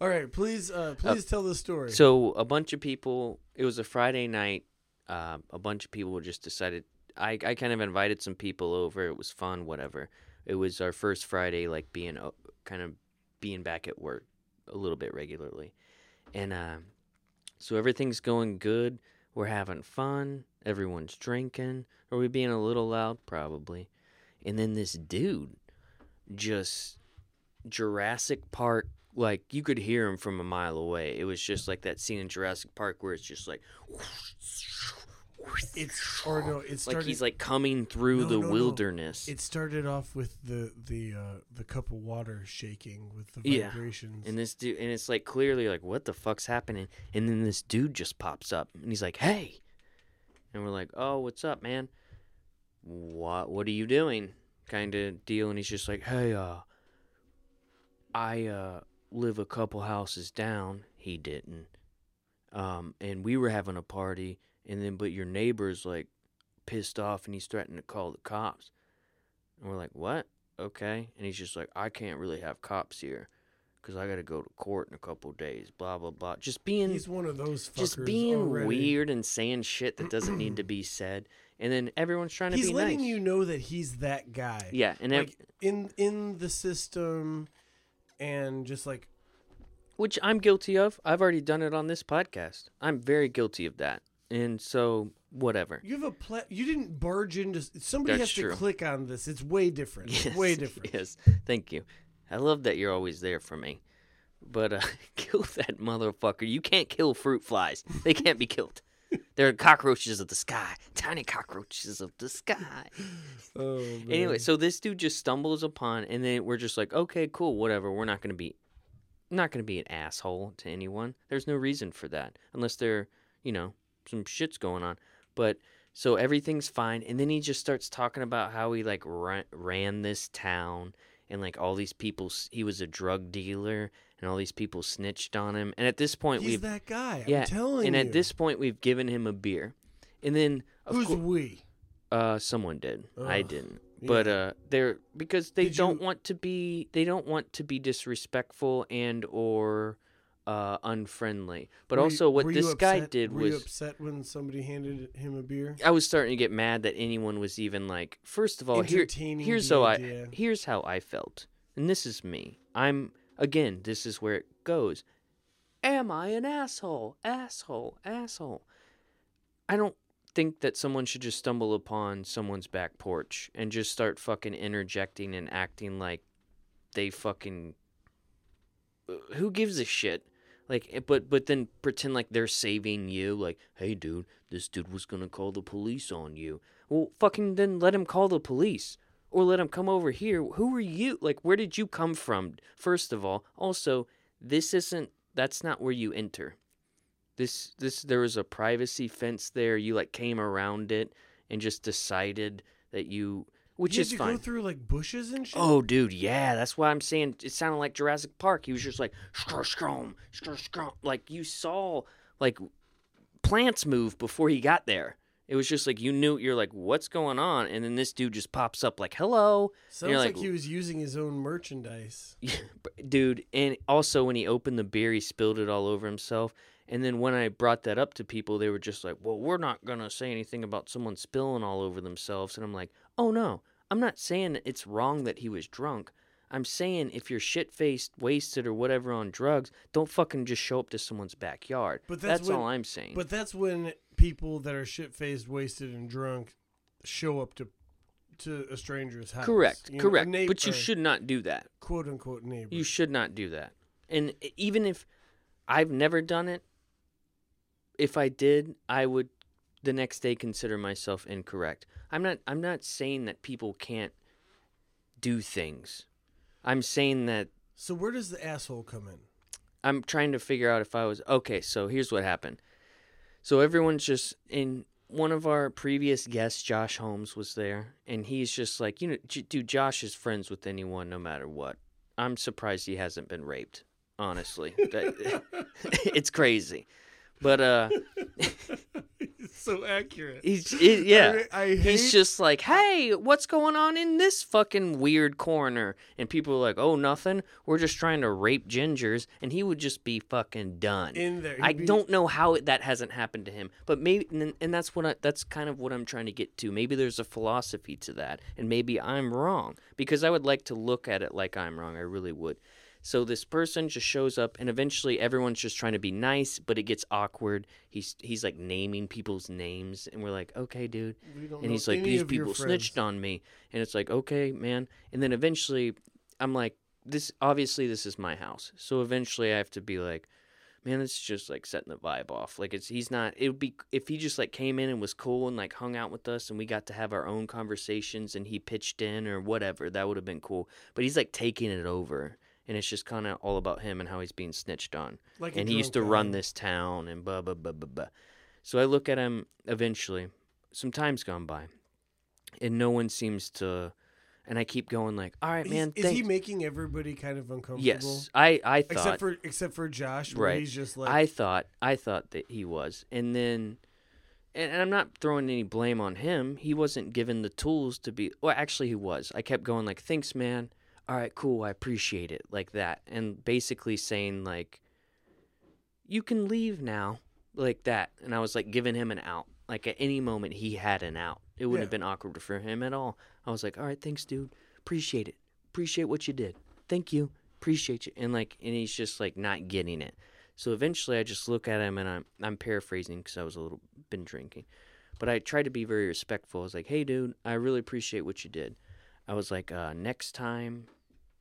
All right, please, uh, please tell the story. so a bunch of people it was a friday night uh, a bunch of people just decided I, I kind of invited some people over it was fun whatever it was our first friday like being o- kind of being back at work a little bit regularly and uh, so everything's going good we're having fun everyone's drinking are we being a little loud probably and then this dude just Jurassic Park like you could hear him from a mile away. It was just like that scene in Jurassic Park where it's just like it's or no, it started. like he's like coming through No, the no, wilderness. It started off with the the uh, the cup of water shaking with the Yeah. vibrations. And this dude, and it's like clearly like, what the fuck's happening? And then this dude just pops up, and he's like, "Hey," and we're like, "Oh, what's up, man? What What are you doing?" Kind of deal. And he's just like, "Hey, uh, I uh live a couple houses down." He didn't. Um, and we were having a party, and then but your neighbor's like pissed off, and he's threatening to call the cops. And we're like, "What?" Okay. And he's just like, "I can't really have cops here." Because I got to go to court in a couple days. Blah blah blah. Just being he's one of those fuckers. just being already. weird and saying shit that doesn't need to be said, and then everyone's trying to He's be letting nice. you know that he's that guy. yeah, and ev- like in in the system, and just like which I'm guilty of. I've already done it on this podcast. I'm very guilty of that, and so whatever. you have a pla- You didn't barge into. Somebody That's has to click on this. It's way different. Yes, way different. Yes, thank you. I love that you're always there for me. But uh, kill that motherfucker. You can't kill fruit flies. They can't be killed. They're cockroaches of the sky, tiny cockroaches of the sky. Oh, man. Anyway, so this dude just stumbles upon, and then we're just like, okay, cool, whatever. We're not gonna be, not gonna be an asshole to anyone. There's no reason for that unless there, you know, some shit's going on. But so everything's fine, and then he just starts talking about how he like ran, ran this town, and like all these people. He was a drug dealer, and all these people snitched on him. And at this point, he's we've that guy. yeah, I'm telling and you. at this point, we've given him a beer, and then of who's cour- we? uh, someone did. I didn't. But yeah. uh, they're because they Did don't you- want to be they don't want to be disrespectful and or uh, unfriendly. But Were you- also, what this guy did were you was upset when somebody handed him a beer. I was starting to get mad that anyone was even like. First of all, here, here's how idea. I here's how I felt, and this is me. I'm again. This is where it goes. Am I an asshole? Asshole? Asshole? I don't think that someone should just stumble upon someone's back porch and just start fucking interjecting and acting like they fucking. uh, Who gives a shit? Like, eh, but but then pretend like they're saving you. Like, hey, dude, this dude was gonna call the police on you. Well, fucking then let him call the police or let him come over here. Who are you? Like, where did you come from? First of all, also, this isn't. That's not where you enter. This this there was a privacy fence there. You like came around it and just decided that you, which you is fine. go through like bushes and shit. Oh, dude, yeah, that's why I'm saying it sounded like Jurassic Park. He was just like skr skrum, skr skrum. Like you saw like plants move before he got there. It was just like you knew you're like, what's going on? And then this dude just pops up like, hello, sounds like, like- he was using his own merchandise. dude. And also when he opened the beer, he spilled it all over himself. And then when I brought that up to people, they were just like, well, we're not gonna say anything about someone spilling all over themselves. And I'm like, oh no, I'm not saying it's wrong that he was drunk. I'm saying if you're shit faced, wasted, or whatever on drugs, don't fucking just show up to someone's backyard. But that's when- all I'm saying. But that's when people that are shit faced, wasted, and drunk show up to to a stranger's house. correct, You know, correct. neigh- but you should not do that. quote unquote neighbor. You should not do that. And even if I've never done it, if I did, I would the next day consider myself incorrect. I'm not I'm not saying that people can't do things. I'm saying that so where does the asshole come in? I'm trying to figure out if I was okay. So here's what happened. So everyone's just in one of our previous guests, Josh Holmes, was there, and he's just like, you know, J- dude, Josh is friends with anyone, no matter what. I'm surprised he hasn't been raped. Honestly, That- it's crazy, but uh, it's so accurate. he's it, yeah. I, I hate, He's just like, hey, what's going on in this fucking weird corner? And people are like, oh, nothing. We're just trying to rape gingers. And he would just be fucking done. in there. I be- don't know how it, that hasn't happened to him, but maybe, and, and that's what I, that's kind of what I'm trying to get to. Maybe there's a philosophy to that, and maybe I'm wrong because I would like to look at it like I'm wrong. I really would. So this person just shows up, and eventually everyone's just trying to be nice, but it gets awkward. He's he's like naming people's names, and we're like, okay, dude. We don't And he's like, these people snitched on me, and it's like, okay, man. And then eventually, I'm like, this obviously this is my house, so eventually I have to be like, man, it's just like setting the vibe off. Like it's he's not. It would be if he just like came in and was cool and like hung out with us, and we got to have our own conversations, and he pitched in or whatever. That would have been cool. But he's like taking it over. And it's just kind of all about him and how he's being snitched on Like and he used to drunk run this town and blah blah blah blah blah. So I look at him eventually. Some time's gone by, and no one seems to. And I keep going like, "All right, man, is he making everybody kind of uncomfortable? yes, I I thought Except for except for Josh, where Right. he's just like I thought I thought that he was, and then, and, and I'm not throwing any blame on him. He wasn't given the tools to be. Well, actually, he was. I kept going like, "Thanks, man. All right, cool. I appreciate it." Like that, and basically saying like, "You can leave now," like that. And I was like giving him an out. Like at any moment, he had an out. It wouldn't Yeah. have been awkward for him at all. I was like, "All right, thanks, dude. Appreciate it. Appreciate what you did. Thank you. Appreciate you." And like, and he's just like not getting it. So eventually, I just look at him and I'm I'm paraphrasing because I was a little been drinking, but I tried to be very respectful. I was like, "Hey, dude, I really appreciate what you did." I was like, uh, "Next time,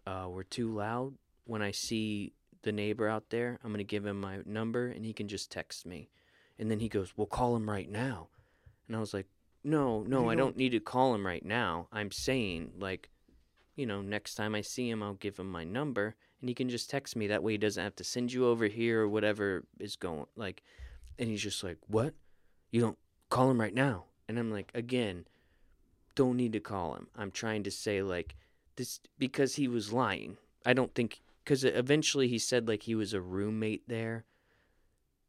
uh, we're too loud. When I see the neighbor out there, I'm gonna give him my number and he can just text me." And then he goes, "Well, call him right now." And I was like, "No, no, You I don't- don't need to call him right now. I'm saying like, you know, next time I see him, I'll give him my number and he can just text me. That way he doesn't have to send you over here or whatever is going like." And he's just like, "What? You don't call him right now?" And I'm like, "Again, don't need to call him. I'm trying to say like this because he was lying. I don't think because eventually he said like he was a roommate there,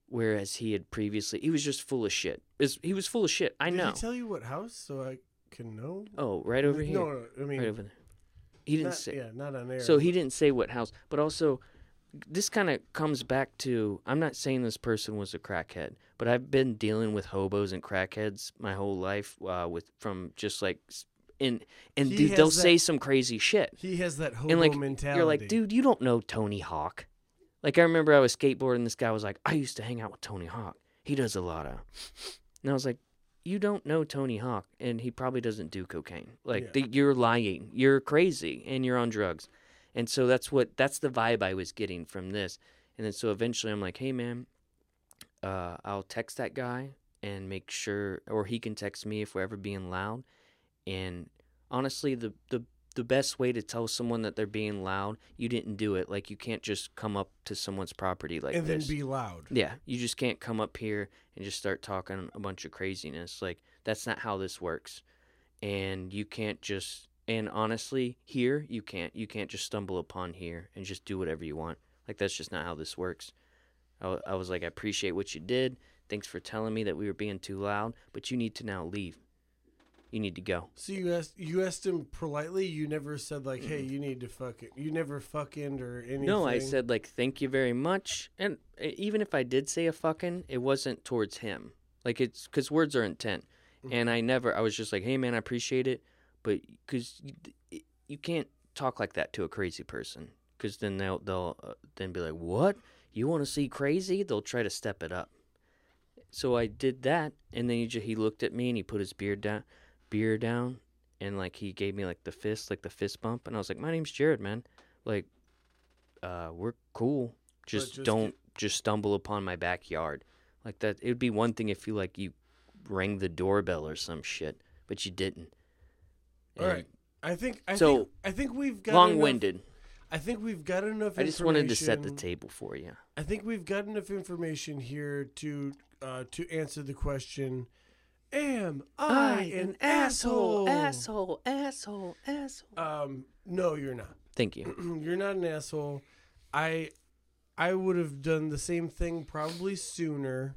whereas he had previously he was just full of shit. Is he was full of shit? I Did know. he tell you what house so I can know? oh, right over here. No, no, I mean, right over there. He didn't not, say. yeah, not on air. So he didn't say what house, but also this kind of comes back to I'm not saying this person was a crackhead, but I've been dealing with hobos and crackheads my whole life uh, with from just like and and dude, they'll that- say some crazy shit. he has that hobo and like mentality. you're like, dude, you don't know Tony Hawk. Like I remember I was skateboarding, this guy was like, I used to hang out with Tony Hawk. He does a lot of, and I was like, you don't know Tony Hawk, and he probably doesn't do cocaine. Like Yeah. the, you're lying, you're crazy, and you're on drugs, and so that's what that's the vibe I was getting from this. And then so eventually I'm like, hey man, uh, I'll text that guy and make sure, or he can text me if we're ever being loud. And honestly, the the the best way to tell someone that they're being loud, you didn't do it. Like you can't just come up to someone's property like and then be loud. yeah, you just can't come up here and just start talking a bunch of craziness. Like that's not how this works. And you can't just and honestly, here you can't you can't just stumble upon here and just do whatever you want. Like that's just not how this works. I, I was like, I appreciate what you did. Thanks for telling me that we were being too loud, but you need to now leave. You need to go. So you asked you asked him politely. You never said like, "Hey, you need to fuck it." You never fucking or anything. No, I said like thank you very much, and even if I did say a fucking, it wasn't towards him. Like it's because words are intent, and I never. I was just like, hey man, I appreciate it, but because you, you can't talk like that to a crazy person, because then they'll they'll uh, then be like, what? You want to see crazy? They'll try to step it up. So I did that, and then he ju- he looked at me and he put his beard down, beer down, and like he gave me like the fist, like the fist bump, and I was like, my name's Jarrod, man. Like, uh, we're cool. Just, just don't just stumble upon my backyard like that. It would be one thing if you like you rang the doorbell or some shit, but you didn't. All And right. I think I So, think I think we've got Long-winded. Enough, I think we've got enough. I just wanted to set the table for you. I think we've got enough information here to uh, to answer the question: Am I, an asshole? asshole, asshole, asshole. Um, no, you're not. Thank you. you're not an asshole. I I would have done the same thing probably sooner.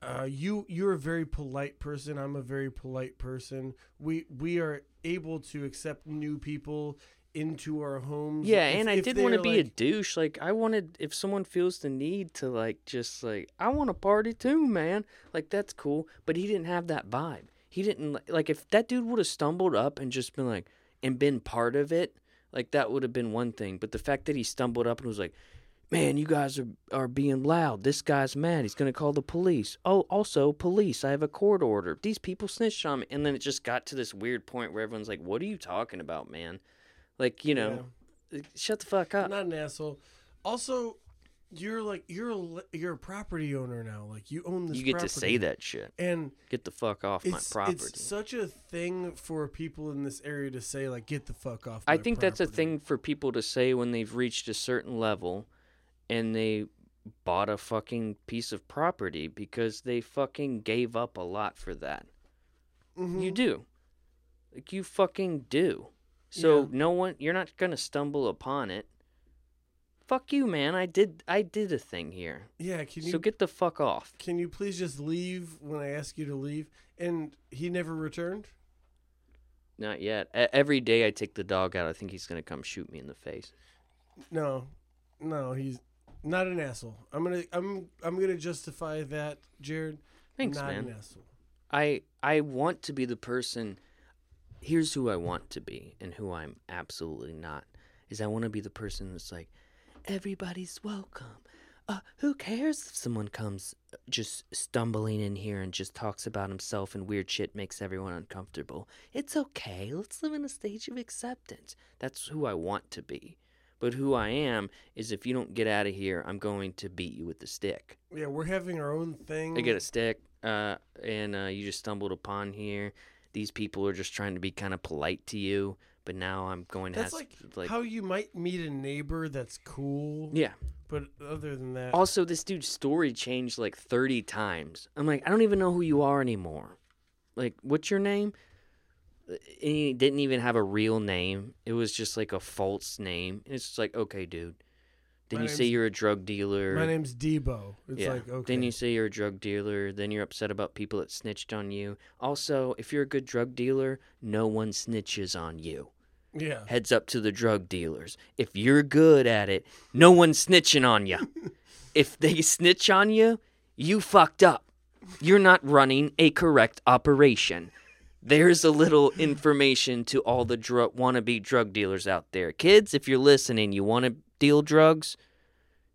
Uh, you you're a very polite person. I'm a very polite person. We we are able to accept new people into our homes. Yeah, if- and I if did want to be a douche. Like I wanted, if someone feels the need to like just like I want to party too, man. Like that's cool. But he didn't have that vibe. He didn't like if that dude would have stumbled up and just been like and been part of it. Like that would have been one thing. But the fact that he stumbled up and was like, "Man, you guys are are being loud. This guy's mad. He's gonna call the police. Oh, also police. I have a court order. These people snitched on me." And then it just got to this weird point where everyone's like, "What are you talking about, man?" Like you know, shut the fuck up. I'm not an asshole. Also, you're like you're a, you're a property owner now. Like you own this. you get to say that shit. and Get the fuck off my property. it's such a thing for people in this area to say like get the fuck off. I my think that's a thing for people to say when they've reached a certain level and they bought a fucking piece of property because they fucking gave up a lot for that. Mm-hmm. You do. Like you fucking do. So Yeah. no one you're not going to stumble upon it. Fuck you, man. I did I did a thing here. Yeah, can you So get the fuck off. can you please just leave when I ask you to leave? And he never returned. Not yet. E- every day I take the dog out, I think he's going to come shoot me in the face. No, no, he's not an asshole. I'm gonna I'm I'm gonna justify that, Jarrod. Thanks, not man. an asshole. I I want to be the person. Here's who I want to be, and who I'm absolutely not. Is I want to be the person that's like, everybody's welcome. Uh, who cares if someone comes uh, just stumbling in here and just talks about himself and weird shit makes everyone uncomfortable? It's okay. Let's live in a stage of acceptance. That's who I want to be. But who I am is if you don't get out of here, I'm going to beat you with the stick. Yeah, we're having our own thing. I get a stick, uh, and uh, you just stumbled upon here. These people are just trying to be kind of polite to you, but now I'm going to That's have like, like how you might meet a neighbor that's cool. yeah. But other than that, Also, this dude's story changed like 30 times. I'm like, I don't even know who you are anymore. Like, what's your name? And he didn't even have a real name. It was just like a false name. And it's just like, okay, dude. Then My you say you're a drug dealer. my name's Debo. It's yeah. like okay. Then you say you're a drug dealer. Then you're upset about people that snitched on you. Also, if you're a good drug dealer, no one snitches on you. yeah. Heads up to the drug dealers. If you're good at it, no one's snitching on you. if they snitch on you, you fucked up. You're not running a correct operation. There's a little information to all the dr- wannabe drug dealers out there. Kids, if you're listening, you want to deal drugs?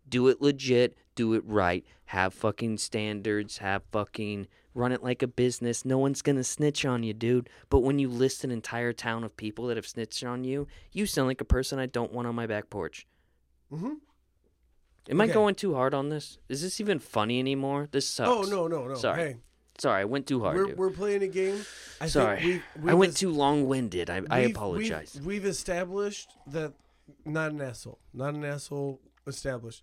Do it legit, do it right. Have fucking standards, have fucking run it like a business. No one's gonna snitch on you, dude. But when you list an entire town of people that have snitched on you, you sound like a person I don't want on my back porch. Mm-hmm. Am I going too hard on this? Is this even funny anymore? This sucks. Oh no no no. Sorry. Hey, Sorry, I went too hard. we're dude. we're playing a game. I Sorry. We've, I went too long winded. I, I apologize. We've, we've established that not an asshole. Not an asshole established.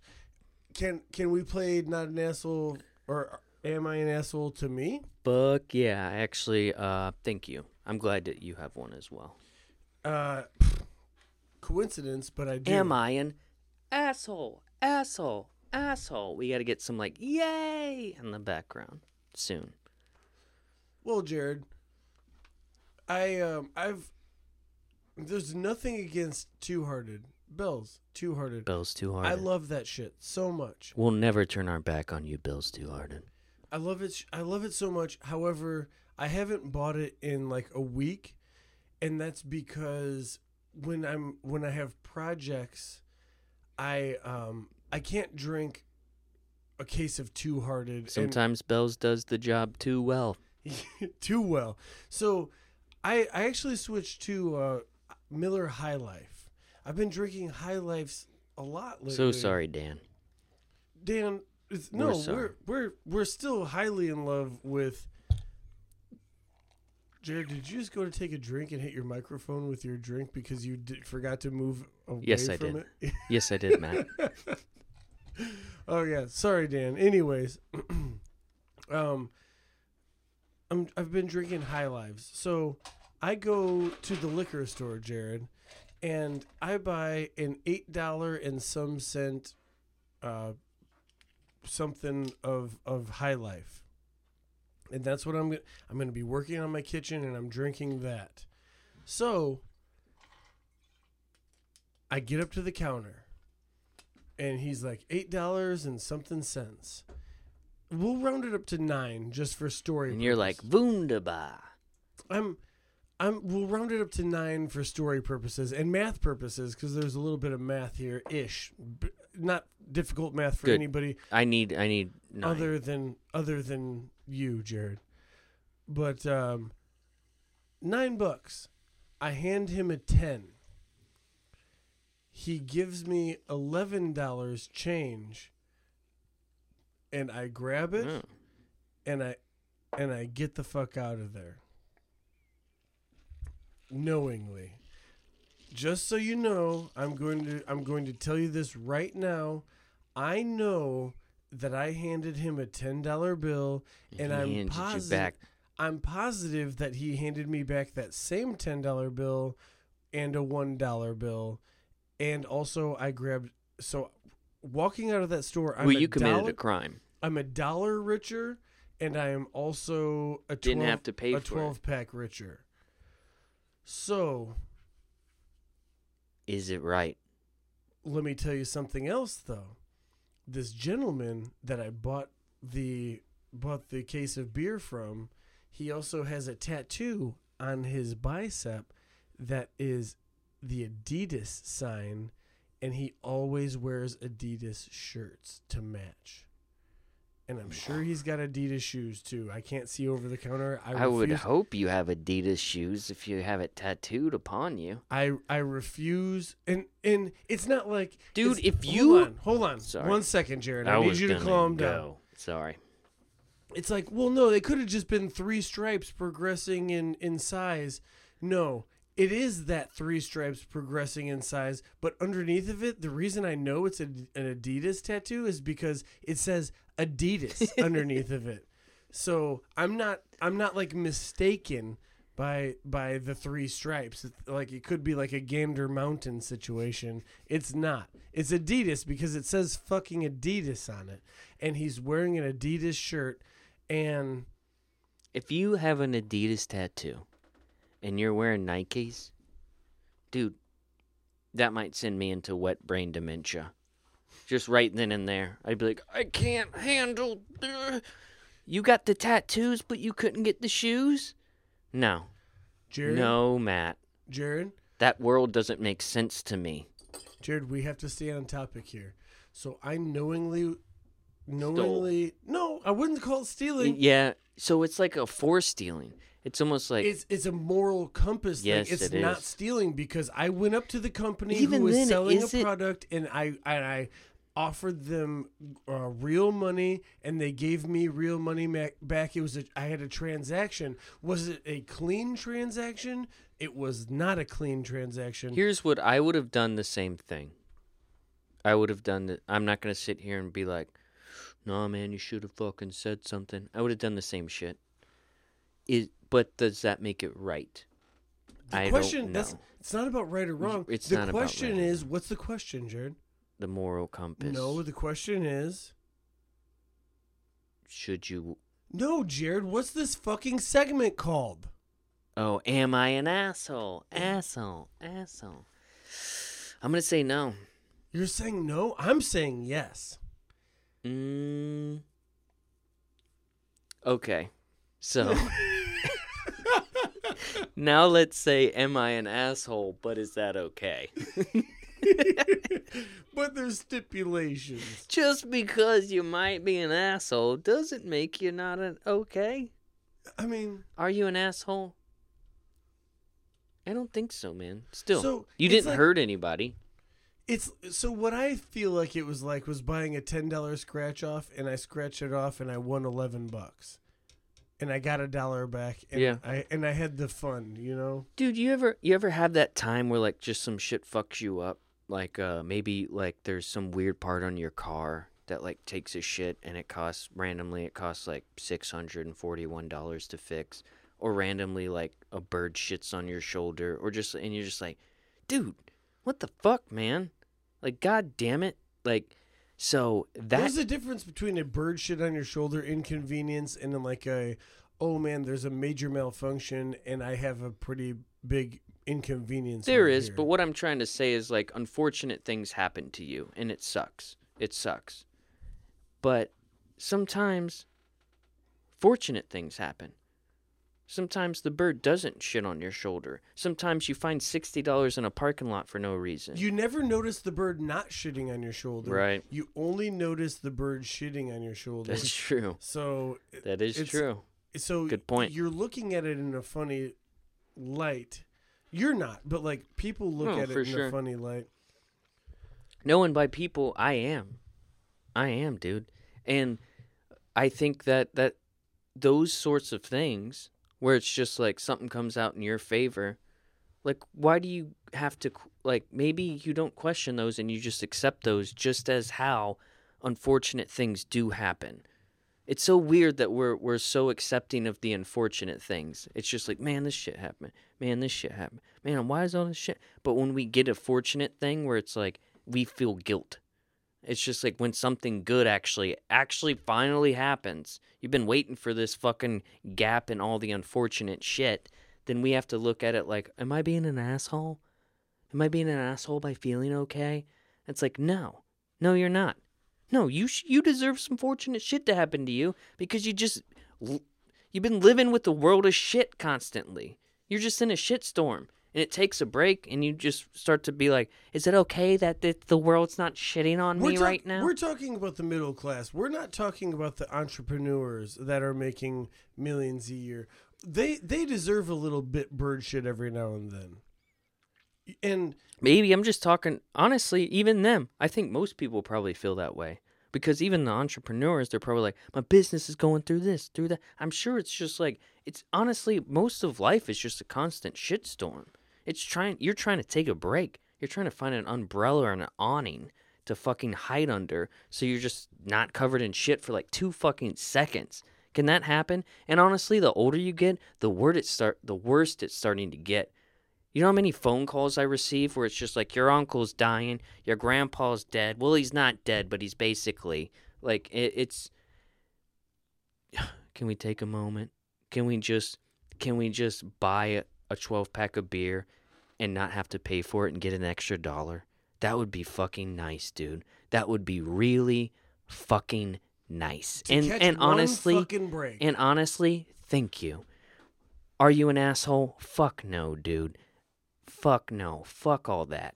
Can can we play not an asshole or am I an asshole to me? Book, yeah. Actually, uh, thank you. I'm glad that you have one as well. Uh, coincidence, but I do. Am I an asshole? Asshole? Asshole? We got to get some like yay in the background soon. Well, Jarrod, I um I've there's nothing against Two Hearted Bells. Two Hearted. Bill's too hard. I love that shit so much. We'll never turn our back on you, Bill's too hard. I love it. I love it so much. However, I haven't bought it in like a week, and that's because when I'm when I have projects, I um I can't drink a case of Two Hearted Sometimes Bell's does the job too well. too well. So I I actually switched to uh, Miller High Life. I've been drinking High Lifes a lot lately. So sorry, Dan. Dan. It's, We're no, sorry. we're we're we're still highly in love with. Jarrod, did you just go to take a drink and hit your microphone with your drink because you did, forgot to move away Yes, I did. it? Yes, I did, Matt. oh yeah, sorry, Dan. Anyways, um, I'm I've been drinking High Lives, so I go to the liquor store, Jarrod, and I buy an eight dollar and some cent, uh, something of of High Life, and that's what I'm gonna I'm gonna be working on my kitchen, and I'm drinking that. So I get up to the counter and he's like eight dollars and something cents. We'll round it up to nine just for story. And you're like. Wunderbar. I'm, I'm. We'll round it up to nine for story purposes and math purposes because there's a little bit of math here, ish. B- not difficult math for Good. anybody I need, I need nine. other than other than you, Jarrod. But um, nine bucks. I hand him a ten. He gives me eleven dollars change, and I grab it Oh. and I and I get the fuck out of there. Knowingly. Just so you know, I'm going to I'm going to tell you this right now. I know that I handed him a ten dollar bill and he I'm positive back. I'm positive that he handed me back that same ten dollar bill and a one dollar bill. And also I grabbed so walking out of that store I'm well, a you committed dollar- a crime. I'm a dollar richer, and I am also a 12, Didn't have to pay a it. twelve pack richer. So Is it right? let me tell you something else, though. This gentleman that I bought the bought the case of beer from, he also has a tattoo on his bicep that is the Adidas sign, and he always wears Adidas shirts to match. And I'm sure he's got Adidas shoes too. I can't see over the counter. I, I would hope you have Adidas shoes if you have it tattooed upon you. I I refuse, and and it's not like Dude, it's- if hold you- on, hold on, Sorry. one second, Jarrod. I, need you to gonna calm down. Sorry. It's like, well, no, they could have just been three stripes progressing in in size. No, it is that three stripes progressing in size, but underneath of it, the reason I know it's a, an Adidas tattoo is because it says Adidas underneath of it. So I'm not I'm not like mistaken by by the three stripes. Like it could be like a Gander Mountain situation. It's not. It's Adidas because it says fucking Adidas on it, and he's wearing an Adidas shirt, and If you have an Adidas tattoo and you're wearing Nikes, dude, that might send me into wet brain dementia. Just right then and there. I'd be like, I can't handle. uh." You got the tattoos, but you couldn't get the shoes? No. Jarrod, No, Matt. Jarrod, That world doesn't make sense to me. Jarrod, we have to stay on topic here. So I knowingly, knowingly, no, I wouldn't call it stealing. Yeah, so it's like a force stealing. It's almost like It's it's a moral compass Yes, thing. It's it not is. stealing because I went up to the company Even who was then, selling a it- product and I and I offered them uh, real money and they gave me real money back. It was a, I had a transaction. Was it a clean transaction? It was not a clean transaction. Here's what I would have done the same thing. I would have done the I'm not gonna sit here and be like, no man, you should have fucking said something. I would have done the same shit. Is but does that make it right? the I question don't know. that's it's not about right or wrong. It's the not about question right is what's the question, Jarrod? the moral compass. No, the question is Should you no, Jarrod. What's this fucking segment called? Oh, am I an asshole? Asshole, asshole. I'm gonna say no. You're saying no. I'm saying yes. Mm. Okay. So now let's say, am I an asshole? But is that okay? but there's stipulations. Just because you might be an asshole doesn't make you not an okay. I mean, Are you an asshole? I don't think so, man. Still, So, you didn't like- hurt anybody. It's so what I feel like it was like was buying a ten dollar scratch off, and I scratched it off, and I won eleven bucks, and I got a dollar back. And Yeah. I and I had the fun, you know. Dude, you ever you ever have that time where like just some shit fucks you up? Like uh maybe like there's some weird part on your car that like takes a shit and it costs randomly it costs like six hundred and forty one dollars to fix. Or randomly like a bird shits on your shoulder or just and you're just like, dude, what the fuck, man? Like god damn it. Like so that There's a difference between a bird shit on your shoulder inconvenience and then like a, oh man, there's a major malfunction and I have a pretty big inconvenience. There is, here. but what I'm trying to say is like unfortunate things happen to you and it sucks. It sucks. But sometimes fortunate things happen. Sometimes the bird doesn't shit on your shoulder. Sometimes you find $60 in a parking lot for no reason. You never notice the bird not shitting on your shoulder. Right. You only notice the bird shitting on your shoulder. That's true. so That is it's- true. so Good point. You're looking at it in a funny light. You're not, but like people look No, at it for in sure. a funny light. No, and by people, I am. I am, dude. And I think that that those sorts of things where it's just like something comes out in your favor, like why do you have to like maybe you don't question those and you just accept those just as how unfortunate things do happen. It's so weird that we're we're so accepting of the unfortunate things. It's just like, man, this shit happened. Man, this shit happened. Man, why is all this shit? But when we get a fortunate thing where it's like we feel guilt. It's just like when something good actually actually finally happens. You've been waiting for this fucking gap in all the unfortunate shit. Then we have to look at it like, am I being an asshole? Am I being an asshole by feeling okay? It's like, no, no, you're not. No, you sh- you deserve some fortunate shit to happen to you because you just l- you've been living with the world of shit constantly. You're just in a shit storm, And it takes a break, and you just start to be like, "Is it okay that the, the world's not shitting on me talk- right now?" We're talking about the middle class. We're not talking about the entrepreneurs that are making millions a year. They they deserve a little bit bird shit every now and then. And Maybe I'm just talking honestly, even them. I think most people probably feel that way. Because even the entrepreneurs, they're probably like, my business is going through this, through that. I'm sure it's just like it's honestly most of life is just a constant shitstorm. It's trying you're trying to take a break. You're trying to find an umbrella or an awning to fucking hide under so you're just not covered in shit for like two fucking seconds. Can that happen? And honestly, the older you get, the word it start the worst it's starting to get. You know how many phone calls I receive where it's just like your uncle's dying, your grandpa's dead. Well, he's not dead, but he's basically like it, it's. Can we take a moment? Can we just can we just buy a, a twelve pack of beer and not have to pay for it and get an extra dollar? That would be fucking nice, dude. That would be really fucking nice. to and and one honestly, and honestly, thank you. Are you an asshole? Fuck no, dude. Fuck no. Fuck all that.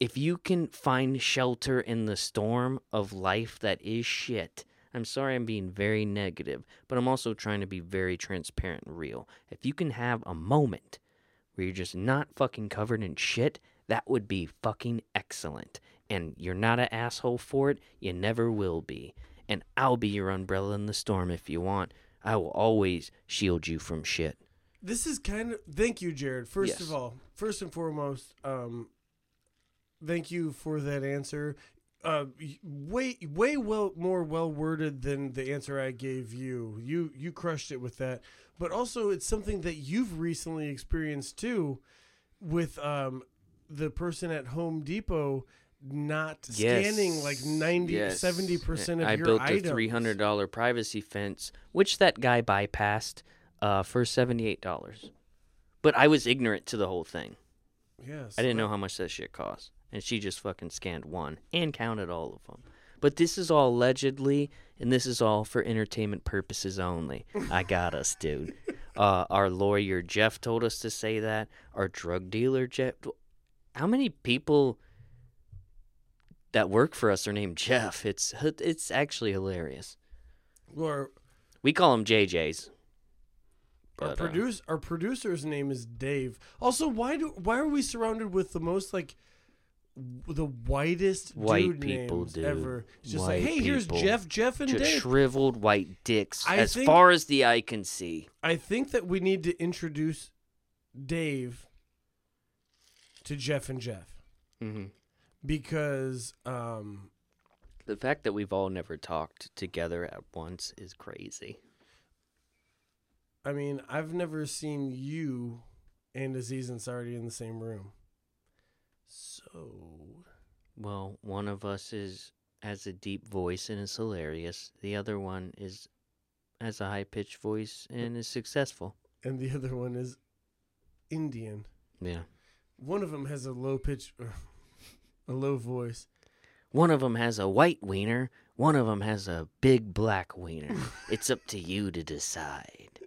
If you can find shelter in the storm of life that is shit, I'm sorry I'm being very negative, but I'm also trying to be very transparent and real. If you can have a moment where you're just not fucking covered in shit, that would be fucking excellent. And you're not an asshole for it, you never will be. And I'll be your umbrella in the storm if you want. I will always shield you from shit. this is kind of thank you jarrod first Yes. of all first and foremost um thank you for that answer uh way way well more well worded than the answer i gave you you you crushed it with that but also it's something that you've recently experienced too with um the person at home depot not scanning like 90 70% of I your built items. a three hundred dollar privacy fence, which that guy bypassed uh, for seventy eight dollars. But I was ignorant to the whole thing. yes I didn't know how much that shit cost, and she just fucking scanned one and counted all of them. But this is all allegedly, and this is all for entertainment purposes only. I got us, dude. Uh, our lawyer Jeff told us to say that. Our drug dealer Jeff. How many people that work for us are named Jeff? It's it's actually hilarious. or We call them JJs. Our But, uh, our producer's name is Dave. Also, why do why are we surrounded with the most like w- the whitest White dude people, dude. ever? It's just like, White hey, here's people. Jeff, Jeff, and just Dave. shriveled white dicks I as think- far as the eye can see. I think that we need to introduce Dave to Jeff and Jeff Mm-hmm. because um, The fact that we've all never talked together at once is crazy. I mean I've never seen you and Aziz Ansari in the same room. So Well, one of us is has a deep voice and is hilarious. The other one is has a high pitched voice and is successful. and the other one is Indian. Yeah. One of them has a low pitch, er, a low voice. One of them has a white wiener. One of them has a big black wiener. it's up to you to decide.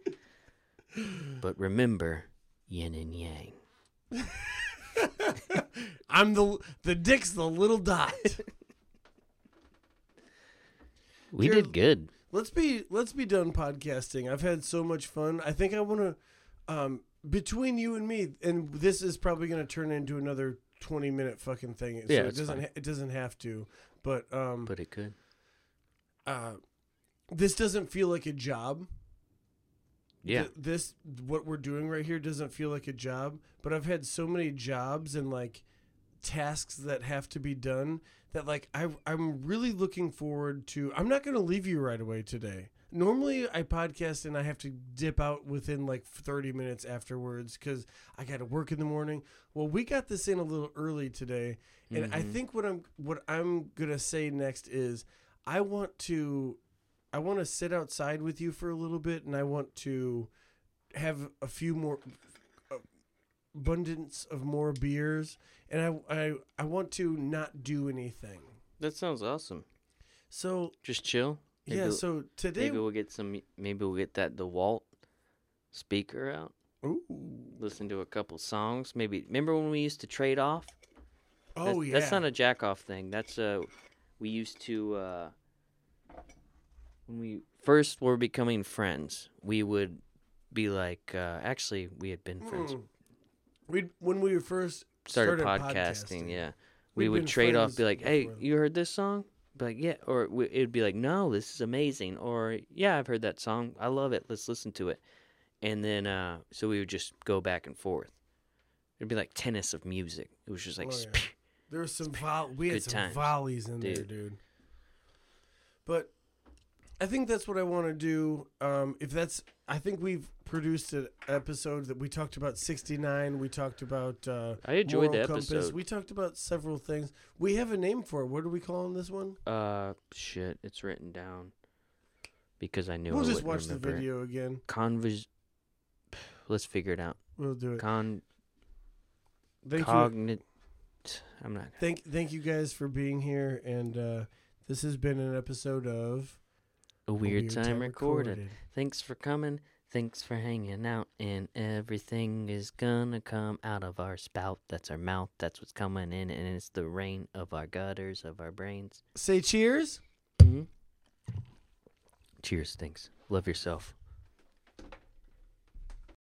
But remember, yin and yang. I'm the the dick's the little dot. We Jarrod- did good. let's be let's be done podcasting. I've had so much fun. I think I want to um between you and me and this is probably going to turn into another 20 minute fucking thing. So Yeah, it doesn't fine. it doesn't have to. But um But it could. uh this doesn't feel like a job. Yeah. Th- this what we're doing right here doesn't feel like a job, but I've had so many jobs and like tasks that have to be done that like I I'm really looking forward to I'm not going to leave you right away today. Normally I podcast and I have to dip out within like 30 minutes afterwards cuz I got to work in the morning. Well, we got this in a little early today, and I mm-hmm. think what I'm what I'm going to say next is I want to I want to sit outside with you for a little bit, and I want to have a few more abundance of more beers, and I I I want to not do anything. That sounds awesome. So Just chill. Maybe yeah, so today maybe we'll get some. Maybe we'll get that DeWalt speaker out. Ooh. listen to a couple songs. Maybe remember when we used to trade off? Oh that's, yeah. That's not a jack off thing. That's uh we used to uh when we first were becoming friends, we would be like uh actually we had been friends. Mm. We when we first Started, started podcasting, yeah. We'd We would trade off be like, "Hey, you heard this song?" Be like, "Yeah," or we, it'd be like, "No, this is amazing." Or, "Yeah, I've heard that song. I love it. Let's listen to it." And then uh so we would just go back and forth. It'd be like tennis of music. It was just like Oh, yeah. There was some vol- we had Good some times, volleys in there, dude. dude. But I think that's what I want to do. Um, if that's, I think we've produced an episode that we talked about sixty nine. We talked about. Uh, I enjoyed the Compass. episode. We talked about several things. We have a name for it. What are we calling this one? Uh, shit, it's written down because I knew we'll I just watch the it. video again. Convis. Let's figure it out. We'll do it. Con Thank you. I'm not. Thank thank you guys for being here, and uh, this has been an episode of A A weird, time, recorded. Thanks for coming. Thanks for hanging out. And everything is gonna come out of our spout. That's our mouth. That's what's coming in. And it's the rain of our gutters, of our brains. Say cheers. hmm Cheers. Thanks. Love yourself.